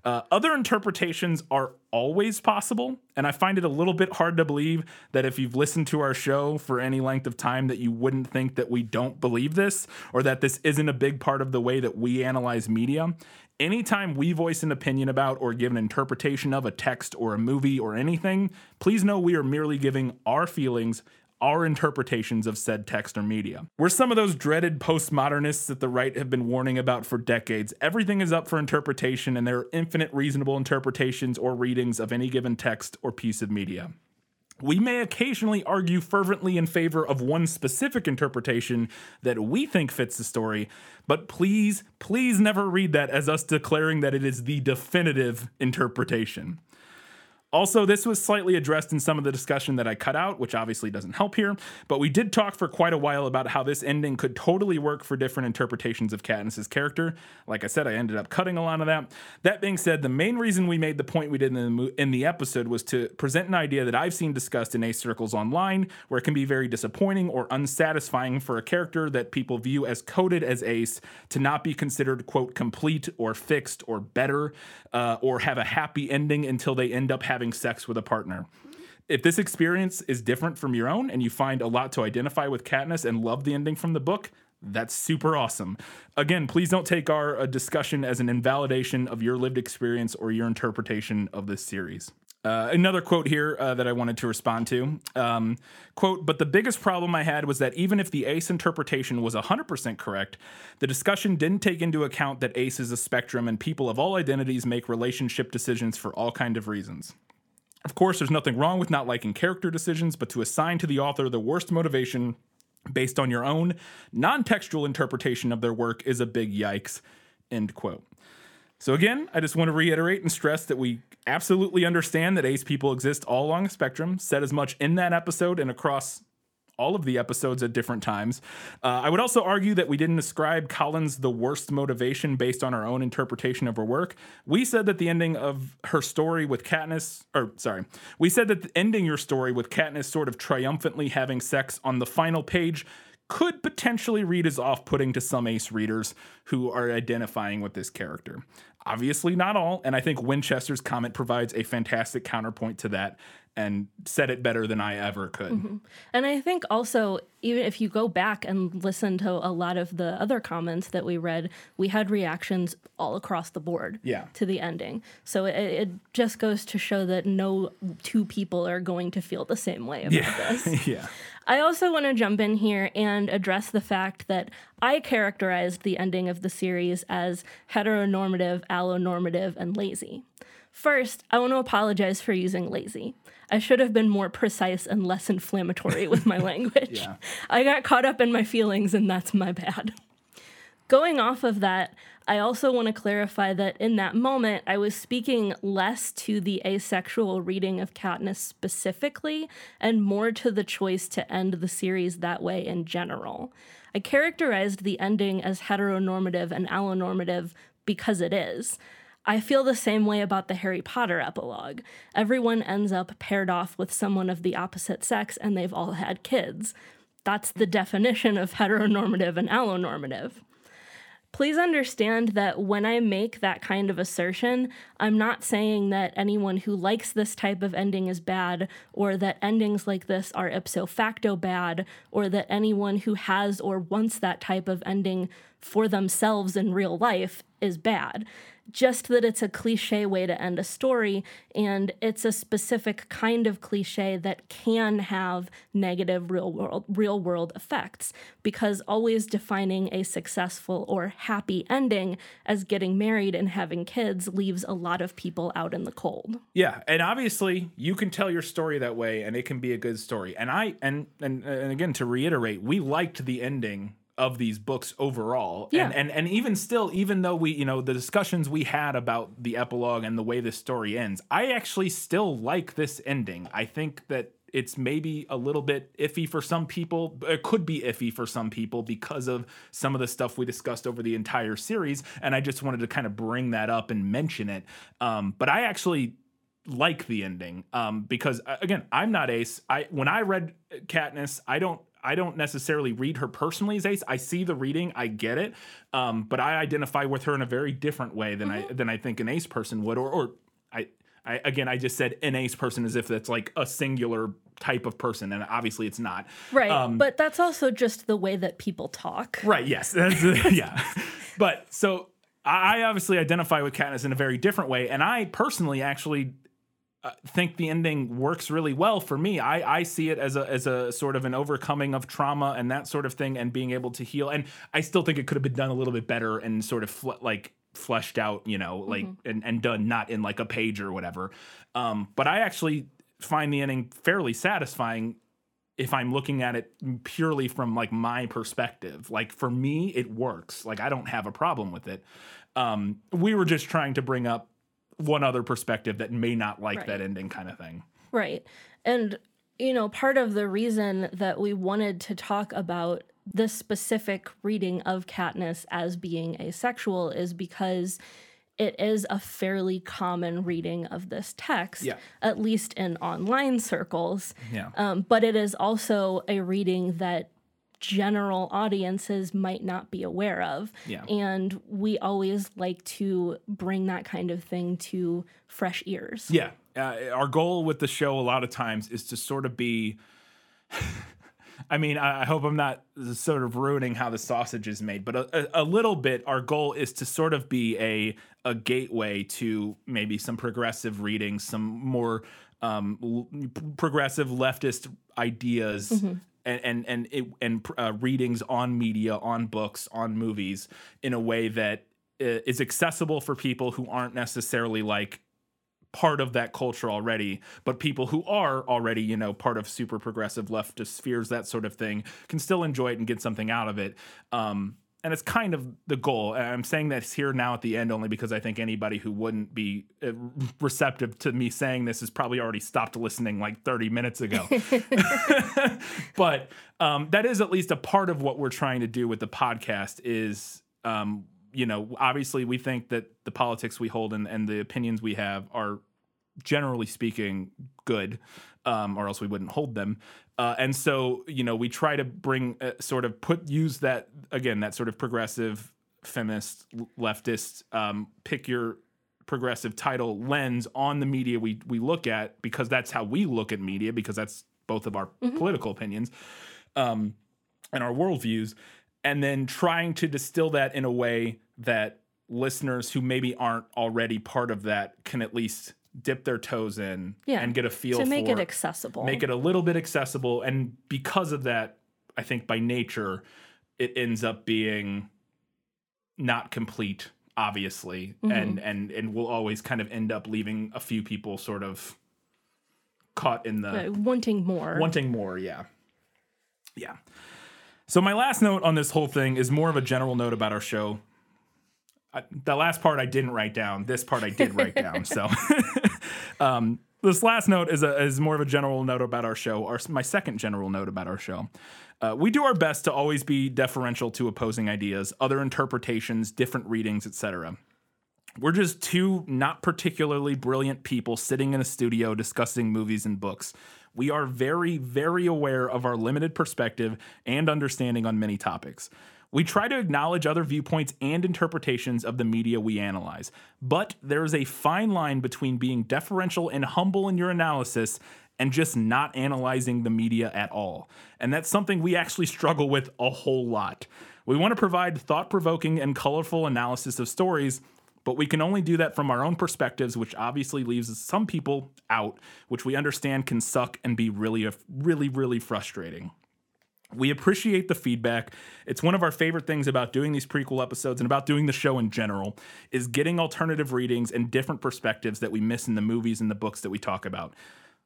Uh, other interpretations are always possible, and I find it a little bit hard to believe that if you've listened to our show for any length of time, that you wouldn't think that we don't believe this or that this isn't a big part of the way that we analyze media. Anytime we voice an opinion about or give an interpretation of a text or a movie or anything, please know we are merely giving our feelings our interpretations of said text or media. We're some of those dreaded postmodernists that the right have been warning about for decades. Everything is up for interpretation, and there are infinite reasonable interpretations or readings of any given text or piece of media. We may occasionally argue fervently in favor of one specific interpretation that we think fits the story, but please, please never read that as us declaring that it is the definitive interpretation. Also, this was slightly addressed in some of the discussion that I cut out, which obviously doesn't help here, but we did talk for quite a while about how this ending could totally work for different interpretations of Katniss's character. Like I said, I ended up cutting a lot of that. That being said, the main reason we made the point we did in the, in the episode was to present an idea that I've seen discussed in ace circles online, where it can be very disappointing or unsatisfying for a character that people view as coded as ace to not be considered, quote, complete or fixed or better, uh, or have a happy ending until they end up having sex with a partner. If this experience is different from your own and you find a lot to identify with Katniss and love the ending from the book, that's super awesome. Again, please don't take our uh, discussion as an invalidation of your lived experience or your interpretation of this series. Uh, another quote here uh, that I wanted to respond to. Um, quote, but the biggest problem I had was that even if the ACE interpretation was 100% correct, the discussion didn't take into account that ACE is a spectrum and people of all identities make relationship decisions for all kind of reasons. Of course, there's nothing wrong with not liking character decisions, but to assign to the author the worst motivation based on your own non textual interpretation of their work is a big yikes. End quote. So, again, I just want to reiterate and stress that we absolutely understand that ace people exist all along a spectrum, said as much in that episode and across all of the episodes at different times. Uh, I would also argue that we didn't ascribe Collins the worst motivation based on our own interpretation of her work. We said that the ending of her story with Katniss, or sorry, we said that ending your story with Katniss sort of triumphantly having sex on the final page could potentially read as off putting to some ace readers who are identifying with this character. Obviously, not all, and I think Winchester's comment provides a fantastic counterpoint to that and said it better than I ever could. Mm-hmm. And I think also, even if you go back and listen to a lot of the other comments that we read, we had reactions all across the board Yeah. to the ending. So it, it just goes to show that no two people are going to feel the same way about Yeah. this. yeah. I also want to jump in here and address the fact that I characterized the ending of the series as heteronormative, allonormative, and lazy. First, I want to apologize for using lazy. I should have been more precise and less inflammatory with my language. Yeah. I got caught up in my feelings, and that's my bad. Going off of that, I also want to clarify that in that moment, I was speaking less to the asexual reading of Katniss specifically and more to the choice to end the series that way in general. I characterized the ending as heteronormative and allonormative because it is. I feel the same way about the Harry Potter epilogue. Everyone ends up paired off with someone of the opposite sex and they've all had kids. That's the definition of heteronormative and allonormative. Please understand that when I make that kind of assertion, I'm not saying that anyone who likes this type of ending is bad, or that endings like this are ipso facto bad, or that anyone who has or wants that type of ending for themselves in real life is bad. Just that it's a cliche way to end a story, and it's a specific kind of cliche that can have negative real world real world effects. Because always defining a successful or happy ending as getting married and having kids leaves a lot of people out in the cold. Yeah, and obviously you can tell your story that way, and it can be a good story. And I and and and again to reiterate, we liked the ending of these books overall. Yeah. And and and even still, even though we you know the discussions we had about the epilogue and the way this story ends, I actually still like this ending. I think that. It's maybe a little bit iffy for some people. It could be iffy for some people because of some of the stuff we discussed over the entire series. And I just wanted to kind of bring that up and mention it. Um, but I actually like the ending um, because uh, again, I'm not Ace. I when I read Katniss, I don't I don't necessarily read her personally as Ace. I see the reading, I get it, um, but I identify with her in a very different way than I than I think an Ace person would, or or I. I, again, I just said an ace person as if that's like a singular type of person, and obviously it's not. Right. Um, but that's also just the way that people talk. Right. Yes. That's, yeah. But so I I obviously identify with Katniss in a very different way, and I personally actually uh, think the ending works really well for me. I I see it as a as a sort of an overcoming of trauma and that sort of thing, and being able to heal. And I still think it could have been done a little bit better and sort of like fleshed out, you know, like and and done not in like a page or whatever. Um, but I actually find the ending fairly satisfying if I'm looking at it purely from like my perspective. Like for me, it works. Like I don't have a problem with it. Um, we were just trying to bring up one other perspective that may not like Right. that ending kind of thing. Right. And, you know, part of the reason that we wanted to talk about this specific reading of Katniss as being asexual is because it is a fairly common reading of this text, Yeah. at least in online circles. Yeah. Um, but it is also a reading that general audiences might not be aware of. Yeah. And we always like to bring that kind of thing to fresh ears. Yeah. Uh, our goal with the show a lot of times is to sort of be. I mean, I hope I'm not sort of ruining how the sausage is made, but a, a, little bit. Our goal is to sort of be a a gateway to maybe some progressive reading, some more um, l- progressive leftist ideas, and and and it, and uh, readings on media, on books, on movies, in a way that uh, accessible for people who aren't necessarily like part of that culture already, but people who are already, you know, part of super progressive leftist spheres, that sort of thing, can still enjoy it and get something out of it. Um, and it's kind of the goal. I'm saying this here now at the end only because I think anybody who wouldn't be uh, receptive to me saying this has probably already stopped listening like 30 minutes ago. but um, that is at least a part of what we're trying to do with the podcast is um, you know obviously we think that the politics we hold and, and the opinions we have are generally speaking good um, or else we wouldn't hold them. Uh, and so you know we try to bring uh, sort of put use that again that sort of progressive feminist leftist um, pick your progressive title lens on the media we we look at because that's how we look at media because that's both of our political opinions um, and our worldviews, and then trying to distill that in a way that listeners who maybe aren't already part of that can at least dip their toes in Yeah, and get a feel to make for it accessible. make it a little bit accessible and because of that i think by nature it ends up being not complete obviously Mm-hmm. and and and will always kind of end up leaving a few people sort of caught in the Uh, wanting more. wanting more yeah yeah so my last note on this whole thing is more of a general note about our show I, the last part i didn't write down this part i did write down so um, this last note is, a, is more of a general note about our show or my second general note about our show uh, we do our best to always be deferential to opposing ideas other interpretations different readings etc we're just two not particularly brilliant people sitting in a studio discussing movies and books. We are very, very aware of our limited perspective and understanding on many topics. We try to acknowledge other viewpoints and interpretations of the media we analyze, but there is a fine line between being deferential and humble in your analysis and just not analyzing the media at all. And that's something we actually struggle with a whole lot. We want to provide thought provoking and colorful analysis of stories but we can only do that from our own perspectives, which obviously leaves some people out, which we understand can suck and be really, really, really frustrating. We appreciate the feedback. It's one of our favorite things about doing these prequel episodes and about doing the show in general is getting alternative readings and different perspectives that we miss in the movies and the books that we talk about.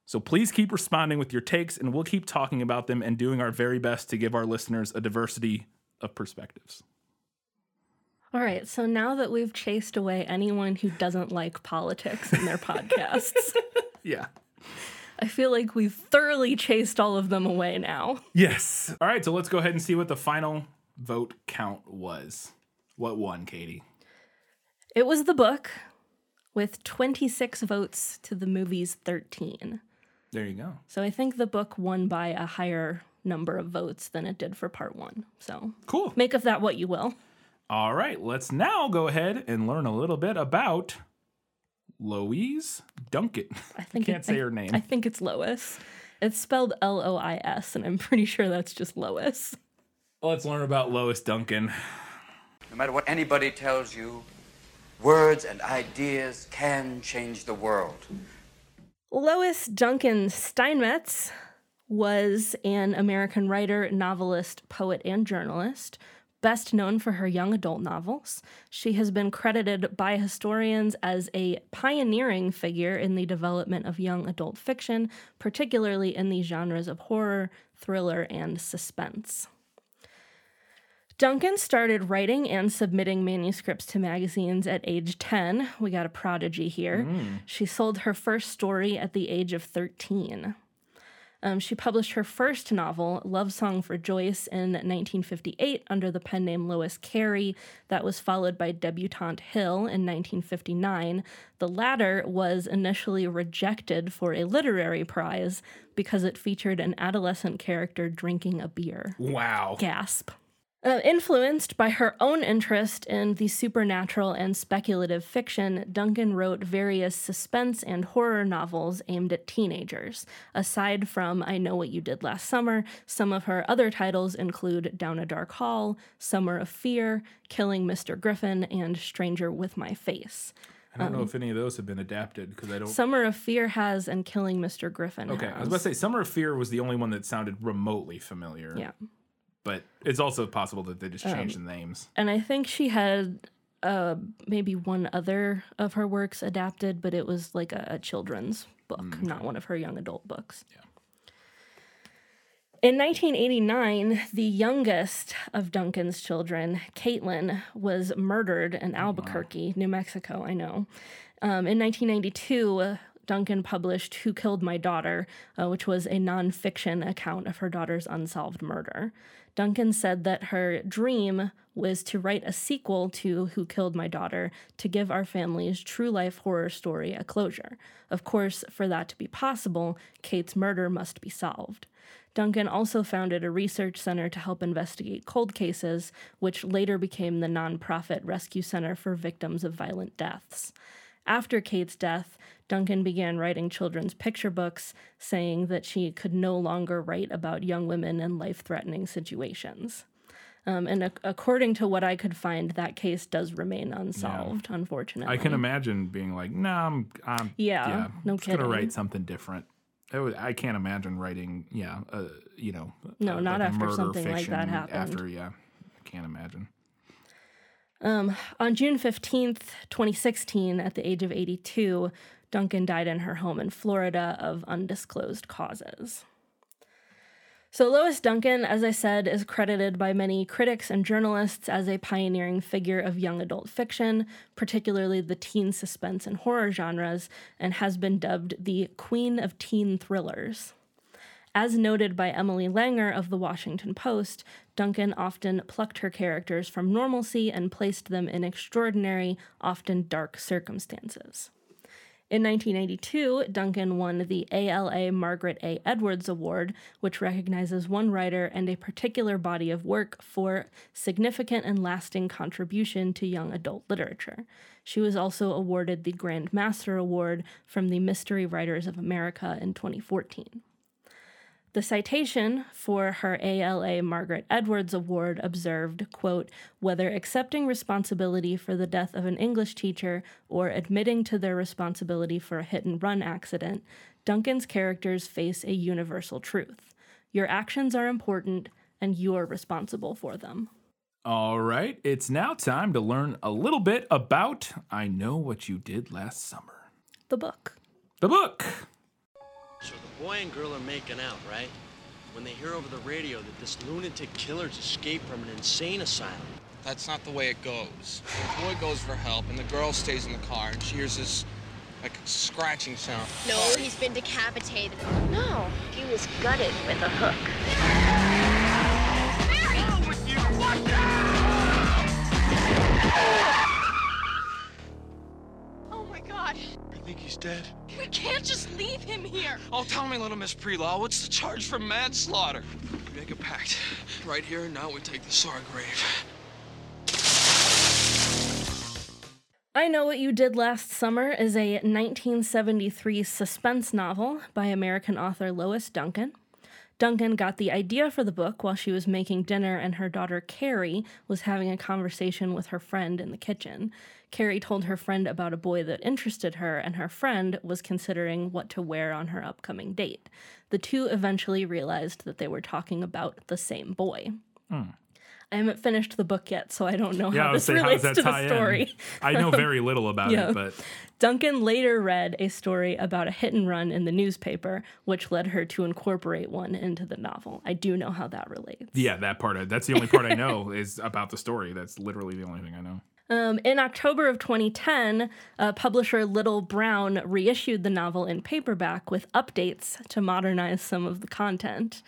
So please keep responding with your takes and we'll keep talking about them and doing our very best to give our listeners a diversity of perspectives. All right, so now that we've chased away anyone who doesn't like politics in their podcasts, Yeah. I feel like we've thoroughly chased all of them away now. Yes. All right, so let's go ahead and see what the final vote count was. What won, Katie? It was the book with 26 votes to the movie's 13. There you go. So I think the book won by a higher number of votes than it did for part one. So Cool. make of that what you will. All right, let's now go ahead and learn a little bit about Louise Duncan. I think can't it- say I- her name. I think it's Lois. It's spelled L O I S, and I'm pretty sure that's just Lois. Let's learn about Lois Duncan. No matter what anybody tells you, words and ideas can change the world. Lois Duncan Steinmetz was an American writer, novelist, poet, and journalist. Best known for her young adult novels, she has been credited by historians as a pioneering figure in the development of young adult fiction, particularly in the genres of horror, thriller, and suspense. Duncan started writing and submitting manuscripts to magazines at age 10. We got a prodigy here. Mm. She sold her first story at the age of 13. Um, she published her first novel, Love Song for Joyce, in 1958 under the pen name Lois Kerry. That was followed by Debutante Hill in 1959. The latter was initially rejected for a literary prize because it featured an adolescent character drinking a beer. Wow. Gasp. Uh, influenced by her own interest in the supernatural and speculative fiction, Duncan wrote various suspense and horror novels aimed at teenagers. Aside from I Know What You Did Last Summer, some of her other titles include Down a Dark Hall, Summer of Fear, Killing Mr. Griffin, and Stranger with My Face. I don't know if any of those have been adapted because I don't. Summer of Fear has, and Killing Mr. Griffin okay, I was about to say Summer of Fear was the only one that sounded remotely familiar. Yeah. But it's also possible that they just changed the names. and I think she had uh, maybe one other of her works adapted, but it was like a, a children's book, not one of her young adult books. In 1989, the youngest of Duncan's children, Kaitlyn, was murdered in Albuquerque, New Mexico. I know. Um, in 1992, uh, Duncan published Who Killed My Daughter, uh, which was a nonfiction account of her daughter's unsolved murder. Duncan said that her dream was to write a sequel to Who Killed My Daughter to give our family's true life horror story a closure. Of course, for that to be possible, Kate's murder must be solved. Duncan also founded a research center to help investigate cold cases, which later became the nonprofit Rescue Center for Victims of Violent Deaths. After Kate's death, Duncan began writing children's picture books, saying that she could no longer write about young women in life threatening situations. Um, and ac- according to what I could find, that case does remain unsolved, unfortunately. I can imagine being like, no, I'm, I'm Yeah, no I'm just gonna write something different. Was, I can't imagine writing, yeah, uh, you know, No, uh, not like after something like that happened. After, yeah, I can't imagine. Um, on June 15th, 2016, at the age of 82, Duncan died in her home in Florida of undisclosed causes. So, Lois Duncan, as I said, is credited by many critics and journalists as a pioneering figure of young adult fiction, particularly the teen suspense and horror genres, and has been dubbed the Queen of Teen Thrillers. As noted by Emily Langer of the Washington Post, Duncan often plucked her characters from normalcy and placed them in extraordinary, often dark circumstances. In 1992, Duncan won the ALA Margaret A. Edwards Award, which recognizes one writer and a particular body of work for significant and lasting contribution to young adult literature. She was also awarded the Grand Master Award from the Mystery Writers of America in 2014. The citation for her ALA Margaret Edwards Award observed, quote, whether accepting responsibility for the death of an English teacher or admitting to their responsibility for a hit and run accident, Duncan's characters face a universal truth. Your actions are important and you're responsible for them. All right, it's now time to learn a little bit about I Know What You Did Last Summer. The book. The book. So the boy and girl are making out, right? When they hear over the radio that this lunatic killer's escaped from an insane asylum. That's not the way it goes. The boy goes for help, and the girl stays in the car, and she hears this, like, scratching sound. No, he's been decapitated. No, he was gutted with a hook. Oh he's dead. We can't just leave him here. Oh, tell me, little Miss Prelaw, what's the charge for manslaughter? We make a pact. Right here and now we take the to grave. I Know What You Did Last Summer is a 1973 suspense novel by American author Lois Duncan. Duncan got the idea for the book while she was making dinner, and her daughter Kerry was having a conversation with her friend in the kitchen. Kerry told her friend about a boy that interested her, and her friend was considering what to wear on her upcoming date. The two eventually realized that they were talking about the same boy. Hmm. I haven't finished the book yet, so I don't know. Yeah, how this say, how relates that to the story. I know very little about Yeah. it, but Duncan later read a story about a hit and run in the newspaper, which led her to incorporate one into the novel. I do know how that relates. yeah, that part, that's the only part I know is about the story. That's literally the only thing I know. Um, in October of 2010, uh, publisher Little Brown reissued the novel in paperback with updates to modernize some of the content.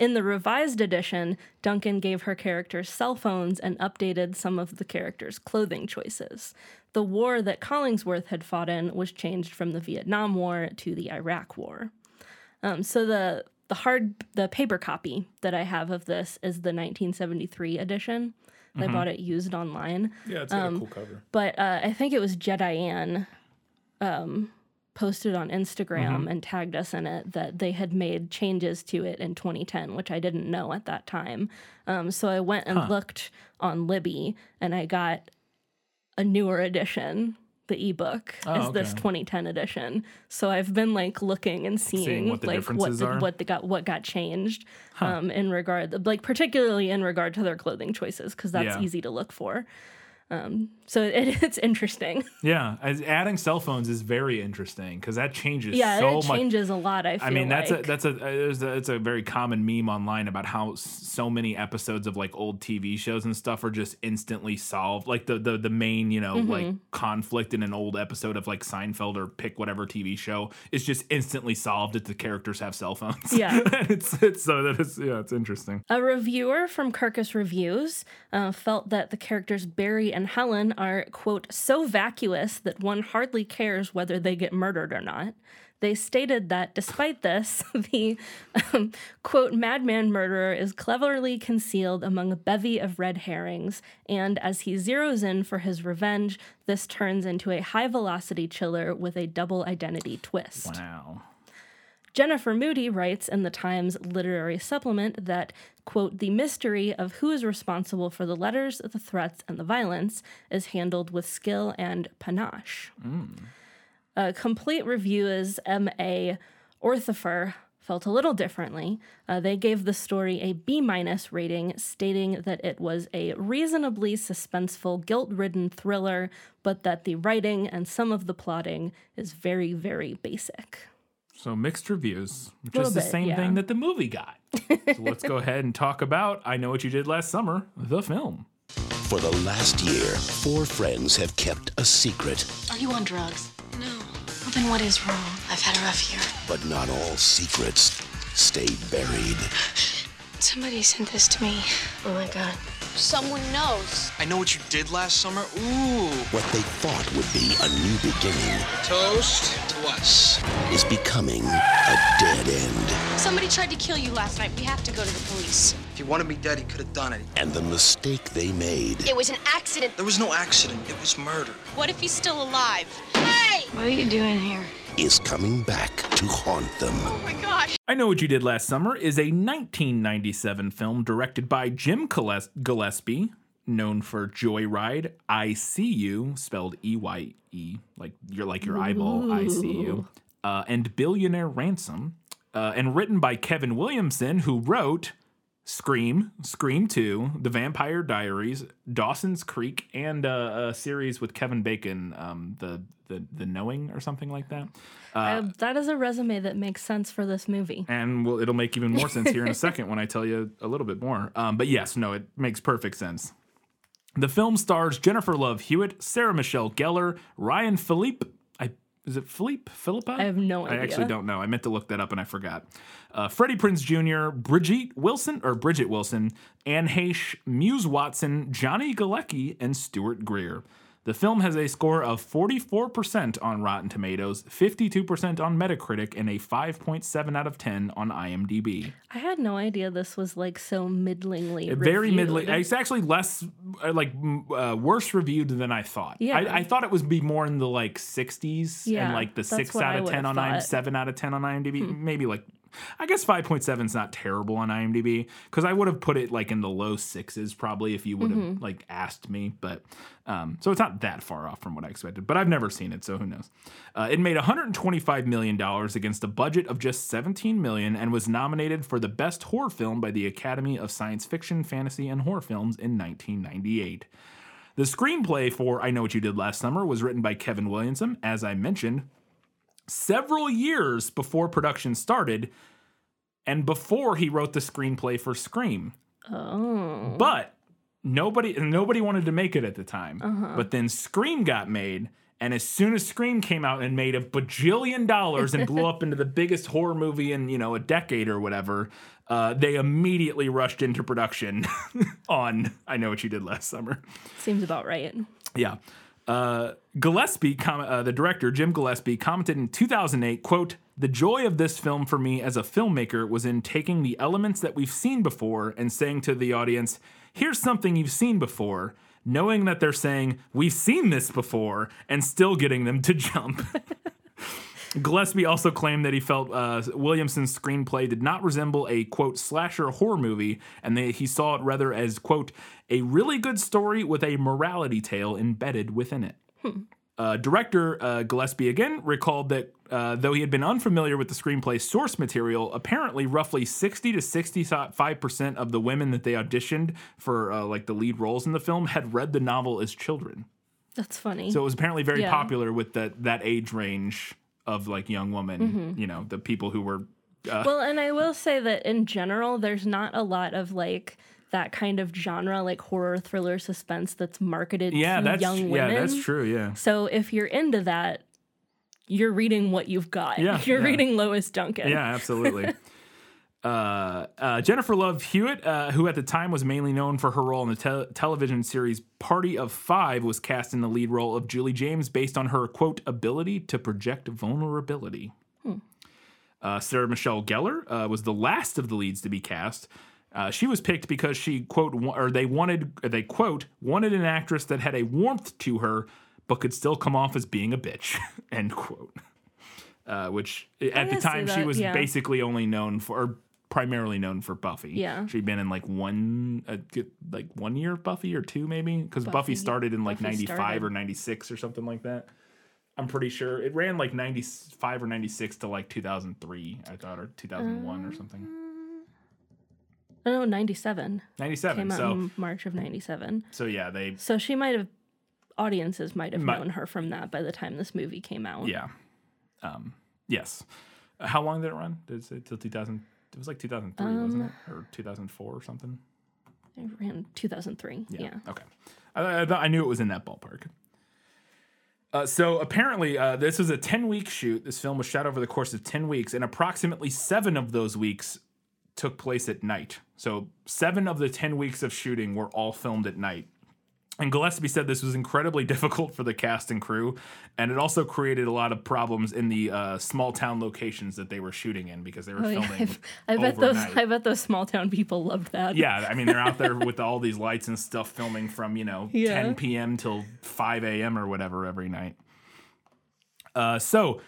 In the revised edition, Duncan gave her characters cell phones and updated some of the characters' clothing choices. The war that Collingsworth had fought in was changed from the Vietnam War to the Iraq War. Um, so the the hard the paper copy that I have of this is the 1973 edition. I bought it used online Yeah, it's got a cool cover. but uh, I think it was Jedi Ann um, posted on Instagram and tagged us in it that they had made changes to it in 2010, which I didn't know at that time. Um, so I went and looked on Libby and I got a newer edition. The ebook Oh, is this 2010 edition. So I've been like looking and seeing, what like what the, what the got what got changed um, in regard like particularly in regard to their clothing choices because that's Yeah. easy to look for. So it, it's interesting. Yeah, as adding cell phones is very interesting because that changes Yeah, so it much. changes a lot. I feel I mean, that's like. a that's a there's a it's a very common meme online about how so many episodes of like old TV shows and stuff are just instantly solved. Like the the the main you know Mm-hmm. like conflict in an old episode of like Seinfeld or pick whatever TV show is just instantly solved if the characters have cell phones. Yeah. it's it's so that it's yeah it's interesting. A reviewer from Kirkus Reviews uh, felt that the characters Barry and Helen are, quote, so vacuous that one hardly cares whether they get murdered or not. They stated that despite this, the, um, quote, madman murderer is cleverly concealed among a bevy of red herrings, and as he zeroes in for his revenge, this turns into a high velocity chiller with a double identity twist. Wow. Jennifer Moody writes in the Times literary supplement that, quote, the mystery of who is responsible for the letters, the threats, and the violence is handled with skill and panache. A complete review is M.A. Orthofer felt a little differently. Uh, they gave the story a B minus rating, stating that it was a reasonably suspenseful, guilt ridden thriller, but that the writing and some of the plotting is very, very basic. So mixed reviews, which is the bit, same yeah. thing that the movie got. so let's go ahead and talk about I Know What You Did Last Summer, the film. For the last year, four friends have kept a secret, Are you on drugs? No. Well, then what is wrong? I've had a rough year. but not all secrets stay buried. Somebody sent this to me. Oh my god. Someone knows. I know what you did last summer. Ooh. What they thought would be a new beginning Toast to us. is becoming a dead end. Somebody tried to kill you last night. We have to go to the police. If he wanted me dead, he could have done it. And the mistake they made It was an accident. There was no accident. It was murder. What if he's still alive? Hey! What are you doing here? is coming back to haunt them. Oh my gosh. I Know What You Did Last Summer is a 1997 film directed by Jim Gillespie, known for Joyride, I See You, spelled E Y E, like you're like your eyeball, I See You, uh, and Billionaire Ransom, uh, and written by Kevin Williamson, who wrote Scream, Scream 2, The Vampire Diaries, Dawson's Creek, and uh, a series with Kevin Bacon, um, the, the the Knowing or something like that. Uh, that is a resume that makes sense for this movie. and well, it'll make even more sense here in a second when I tell you a little bit more. Um, but yes, no, it makes perfect sense. The film stars Jennifer Love Hewitt, Sarah Michelle Gellar, Ryan Phillippe. Is it Philippe Philippa? I have no idea. I actually don't know. I meant to look that up and I forgot. Uh, Freddie Prinze Jr., Brigitte Wilson or Bridget Wilson, Anne Heche, Muse Watson, Johnny Galecki, and Stuart Greer. The film has a score of 44% on Rotten Tomatoes, 52% on Metacritic, and a 5.7 out of 10 on IMDb. I had no idea this was like so middlingly. Very reviewed. middling. It's actually less, uh, like, uh, worse reviewed than I thought. Yeah. I, I thought it was be more in the like 60s and like the 6 out of 10 on IMDb, 7 out of 10 on IMDb. Maybe like, I guess 5.7 is not terrible on IMDb because I would have put it like in the low sixes probably if you would have Mm-hmm. like asked me. But um, so it's not that far off from what I expected. But I've never seen it, so who knows? Uh, it made 125 million dollars against a budget of just 17 million and was nominated for the best horror film by the Academy of Science Fiction, Fantasy, and Horror Films in 1998. The screenplay for I Know What You Did Last Summer was written by Kevin Williamson, as I mentioned, several years before production started and before he wrote the screenplay for Scream. Oh. But nobody nobody wanted to make it at the time. But then Scream got made, and as soon as Scream came out and made a bajillion dollars and blew up into the biggest horror movie in you know a decade or whatever, uh, they immediately rushed into production on I Know What You Did Last Summer. Seems about right. Yeah. Uh, Gillespie, com- uh, the director, Jim Gillespie, commented in 2008, quote, The joy of this film for me as a filmmaker was in taking the elements that we've seen before and saying to the audience, here's something you've seen before, knowing that they're saying, we've seen this before, and still getting them to jump. Gillespie also claimed that he felt uh, Williamson's screenplay did not resemble a quote slasher horror movie, and that he saw it rather as quote a really good story with a morality tale embedded within it. Uh, director uh, Gillespie again recalled that uh, though he had been unfamiliar with the screenplay's source material, apparently roughly 60 to 65 percent of the women that they auditioned for uh, like the lead roles in the film had read the novel as children. That's funny. So it was apparently very Yeah. popular with that that age range of like young women. Mhm. You know, the people who were. Uh, well, and I will say that in general, there's not a lot of like that kind of genre, like horror, thriller, suspense, that's marketed yeah, to that's young women. yeah, that's true. Yeah. So if you're into that, you're reading what you've got. Yeah, you're yeah. reading Lois Duncan. Yeah, absolutely. uh, uh, Jennifer Love Hewitt, uh, who at the time was mainly known for her role in the te- television series Party of Five, was cast in the lead role of Julie James based on her quote ability to project vulnerability. Hmm. Uh, Sarah Michelle Gellar uh, was the last of the leads to be cast. Uh, she was picked because she quote wa- or they wanted or they quote wanted an actress that had a warmth to her but could still come off as being a bitch end quote. Uh, which at the time she was yeah. basically only known for or primarily known for Buffy. Yeah. she'd been in like one uh, like one year of Buffy or two maybe because Buffy, Buffy- started in like ninety five or ninety six or something like that. I'm pretty sure it ran like 95 or 96 to like 2003, I thought, or 2001 or something. Oh, no, 97. 97. Came out So, in March of 97. so yeah, they, So she might have, audiences might have known her from that by the time this movie came out. yeah. Um, yes. Uh, How long did it run? Did it say till 2000? It was like 2003, wasn't Um, it? Or 2004 or something? It ran 2003. Yeah. Okay. I, I, I knew it was in that ballpark. Uh, so apparently, uh, this was a 10 week shoot. This film was shot over the course of 10 weeks, and approximately seven of those weeks took place at night. So seven of the 10 weeks of shooting were all filmed at night. And Gillespie said this was incredibly difficult for the cast and crew, and it also created a lot of problems in the uh, small town locations that they were shooting in because they were Oh, yeah. filming. I bet those. I bet those small town people loved that. Yeah, I mean they're out there with all these lights and stuff filming from you know Yeah. 10 p.m. till 5 a.m. or whatever every night. Uh, so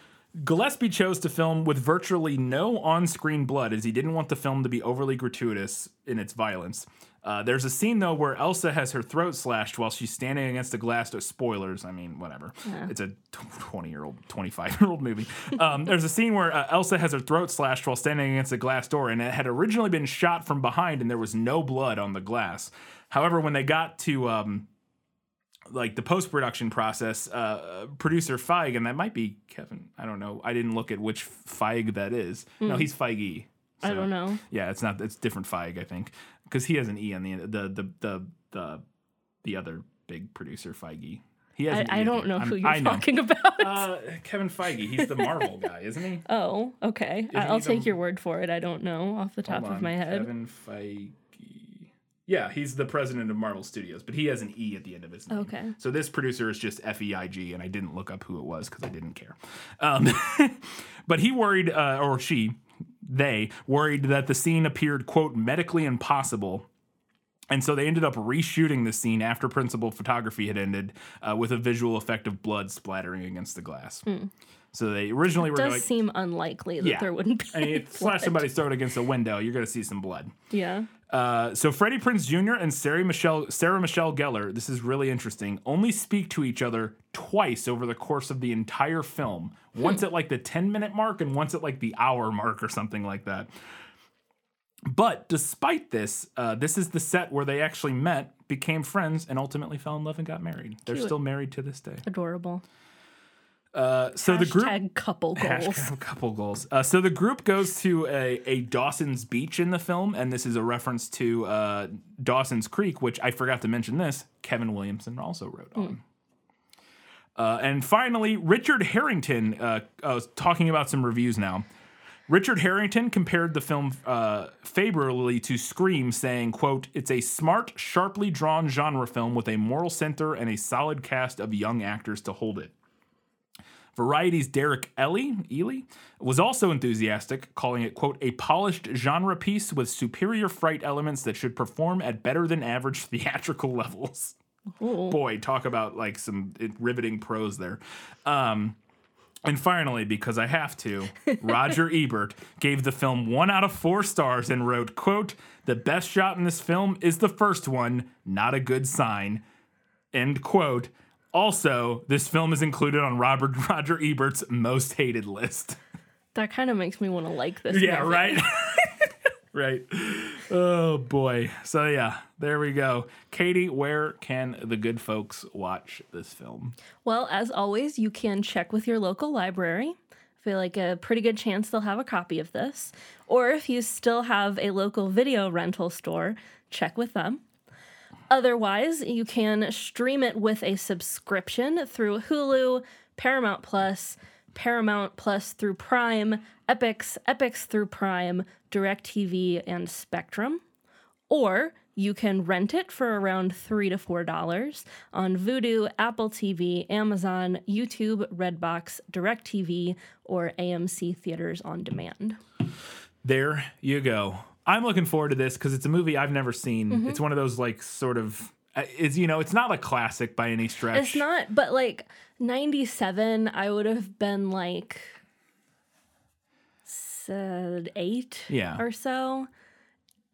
Gillespie chose to film with virtually no on-screen blood, as he didn't want the film to be overly gratuitous in its violence. Uh, there's a scene though where Elsa has her throat slashed while she's standing against a glass door. Spoilers, I mean, whatever. Yeah. It's a 20 year old, 25 year old movie. Um, there's a scene where uh, Elsa has her throat slashed while standing against a glass door, and it had originally been shot from behind, and there was no blood on the glass. However, when they got to um, like the post production process, uh, producer Feig, and that might be Kevin. I don't know. I didn't look at which Feig that is. No, Hmm. he's Feige. I don't know. Yeah, it's not. It's different Feig, I think, because he has an e on the end. The the the the the other big producer Feige. He has. I, an E I don't know who you're I know. talking about. Uh, Kevin Feige. He's the Marvel guy, isn't he? oh, okay. Isn't I'll take the- your word for it. I don't know off the top of my head. Kevin Feige. Yeah, he's the president of Marvel Studios, but he has an E at the end of his name. Okay. So this producer is just F E I G, and I didn't look up who it was because I didn't care. Um, but he worried, uh, or she, they worried that the scene appeared quote medically impossible. And so they ended up reshooting the scene after principal photography had ended uh, with a visual effect of blood splattering against the glass. Hmm. So they originally It were does like, seem unlikely that there wouldn't be. I mean, if slash somebody's throat against a window, you're going to see some blood. Yeah. Uh, so Freddie Prinze Jr. and Sarah Michelle Sarah Michelle Gellar, this is really interesting, only speak to each other twice over the course of the entire film. Once at like the 10 minute mark and once at like the hour mark or something like that. But despite this, uh, this is the set where they actually met, became friends, and ultimately fell in love and got married. They're Cute. still married to this day. Adorable. Uh, so the group Hashtag couple goals. Hashtag couple goals. Uh, so the group goes to a, a Dawson's Beach in the film, and this is a reference to uh, Dawson's Creek, which I forgot to mention. This Kevin Williamson also wrote on. Uh, and finally, Richard Harrington. Uh, uh, talking about some reviews now. Richard Harrington compared the film uh, favorably to Scream, saying, "quote It's a smart, sharply drawn genre film with a moral center and a solid cast of young actors to hold it." Variety's Derek Elley, Elley was also enthusiastic, calling it, quote, a polished genre piece with superior fright elements that should perform at better than average theatrical levels. Boy, talk about like some riveting prose there. Um, and finally, because I have to, Roger Ebert gave the film one out of four stars and wrote, quote, the best shot in this film is the first one, not a good sign. End quote. Also, this film is included on Robert Roger Ebert's most hated list. That kind of makes me want to like this. Yeah, movie. right. right. Oh boy. So yeah, there we go. Katie, where can the good folks watch this film? Well, as always, you can check with your local library. I feel like a pretty good chance they'll have a copy of this. Or if you still have a local video rental store, check with them. Otherwise, you can stream it with a subscription through Hulu, Paramount Plus, Paramount Plus through Prime, Epix, Epix through Prime, DirecTV, and Spectrum. Or you can rent it for around three to four dollars on Vudu, Apple TV, Amazon, YouTube, Redbox, DirecTV, or AMC Theaters on Demand. There you go. I'm looking forward to this because it's a movie I've never seen. Mhm. It's one of those like sort of is you know it's not a classic by any stretch. It's not, but like 97, I would have been like said eight Yeah. or so.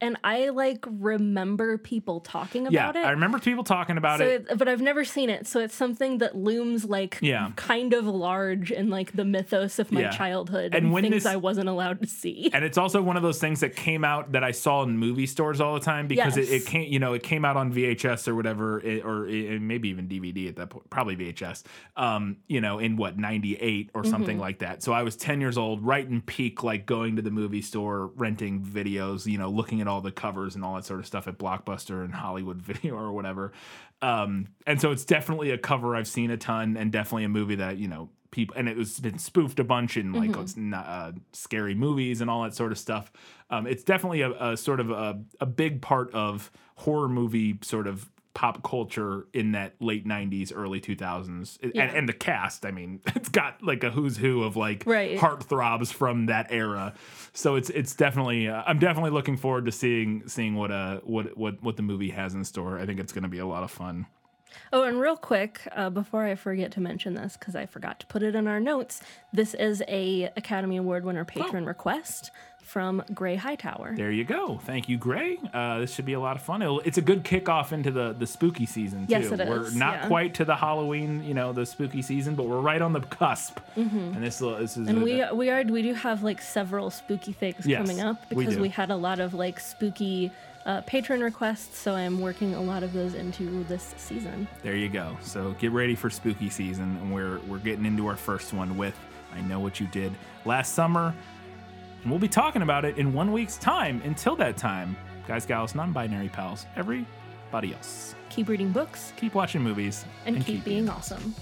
And I like remember people talking yeah, about it. I remember people talking about so it. it, but I've never seen it, so it's something that looms like Yeah. kind of large in like the mythos of my Yeah. childhood And and, when things this- I wasn't allowed to see. and it's also one of those things that came out that I saw in movie stores all the time because it, it came, you know, it came out on VHS or whatever, it, or it, maybe even DVD at that point, probably VHS. Um, you know, in what '98 or something Mhm. like that. So I was 10 years old, right in peak, like going to the movie store, renting videos, you know, looking at all the covers and all that sort of stuff at Blockbuster and Hollywood Video or whatever. Um, and so it's definitely a cover I've seen a ton, and definitely a movie that you know people and it was been spoofed a bunch in like Mhm. uh, scary movies and all that sort of stuff. Um, it's definitely a, a sort of a, a big part of horror movie sort of pop culture in that late 90s early 2000s Yeah. and, and the cast i mean it's got like a who's who of like Right. heartthrobs from that era. So it's it's definitely uh, i'm definitely looking forward to seeing seeing what uh what what what the movie has in store. I think it's going to be a lot of fun. Oh, and real quick, uh, before I forget to mention this, because I forgot to put it in our notes, this is a Academy Award winner patron request from Gray Hightower. There you go. Thank you, Gray. Uh, this should be a lot of fun. It'll, it's a good kickoff into the, the spooky season too. Yes, it We're is, not yeah. quite to the Halloween, you know, the spooky season, but we're right on the cusp. Mhm. And this, this is And a- we we are we do have like several spooky things Yes, coming up because do. we, had a lot of like spooky uh, patron requests, so I'm working a lot of those into this season. there you go. So get ready for spooky season, and we're we're getting into our first one with I know what you did last summer, and we'll be talking about it in one week's time. Until that time, guys, gals, non-binary pals, everybody else, Keep reading books keep watching movies and, keep, being awesome.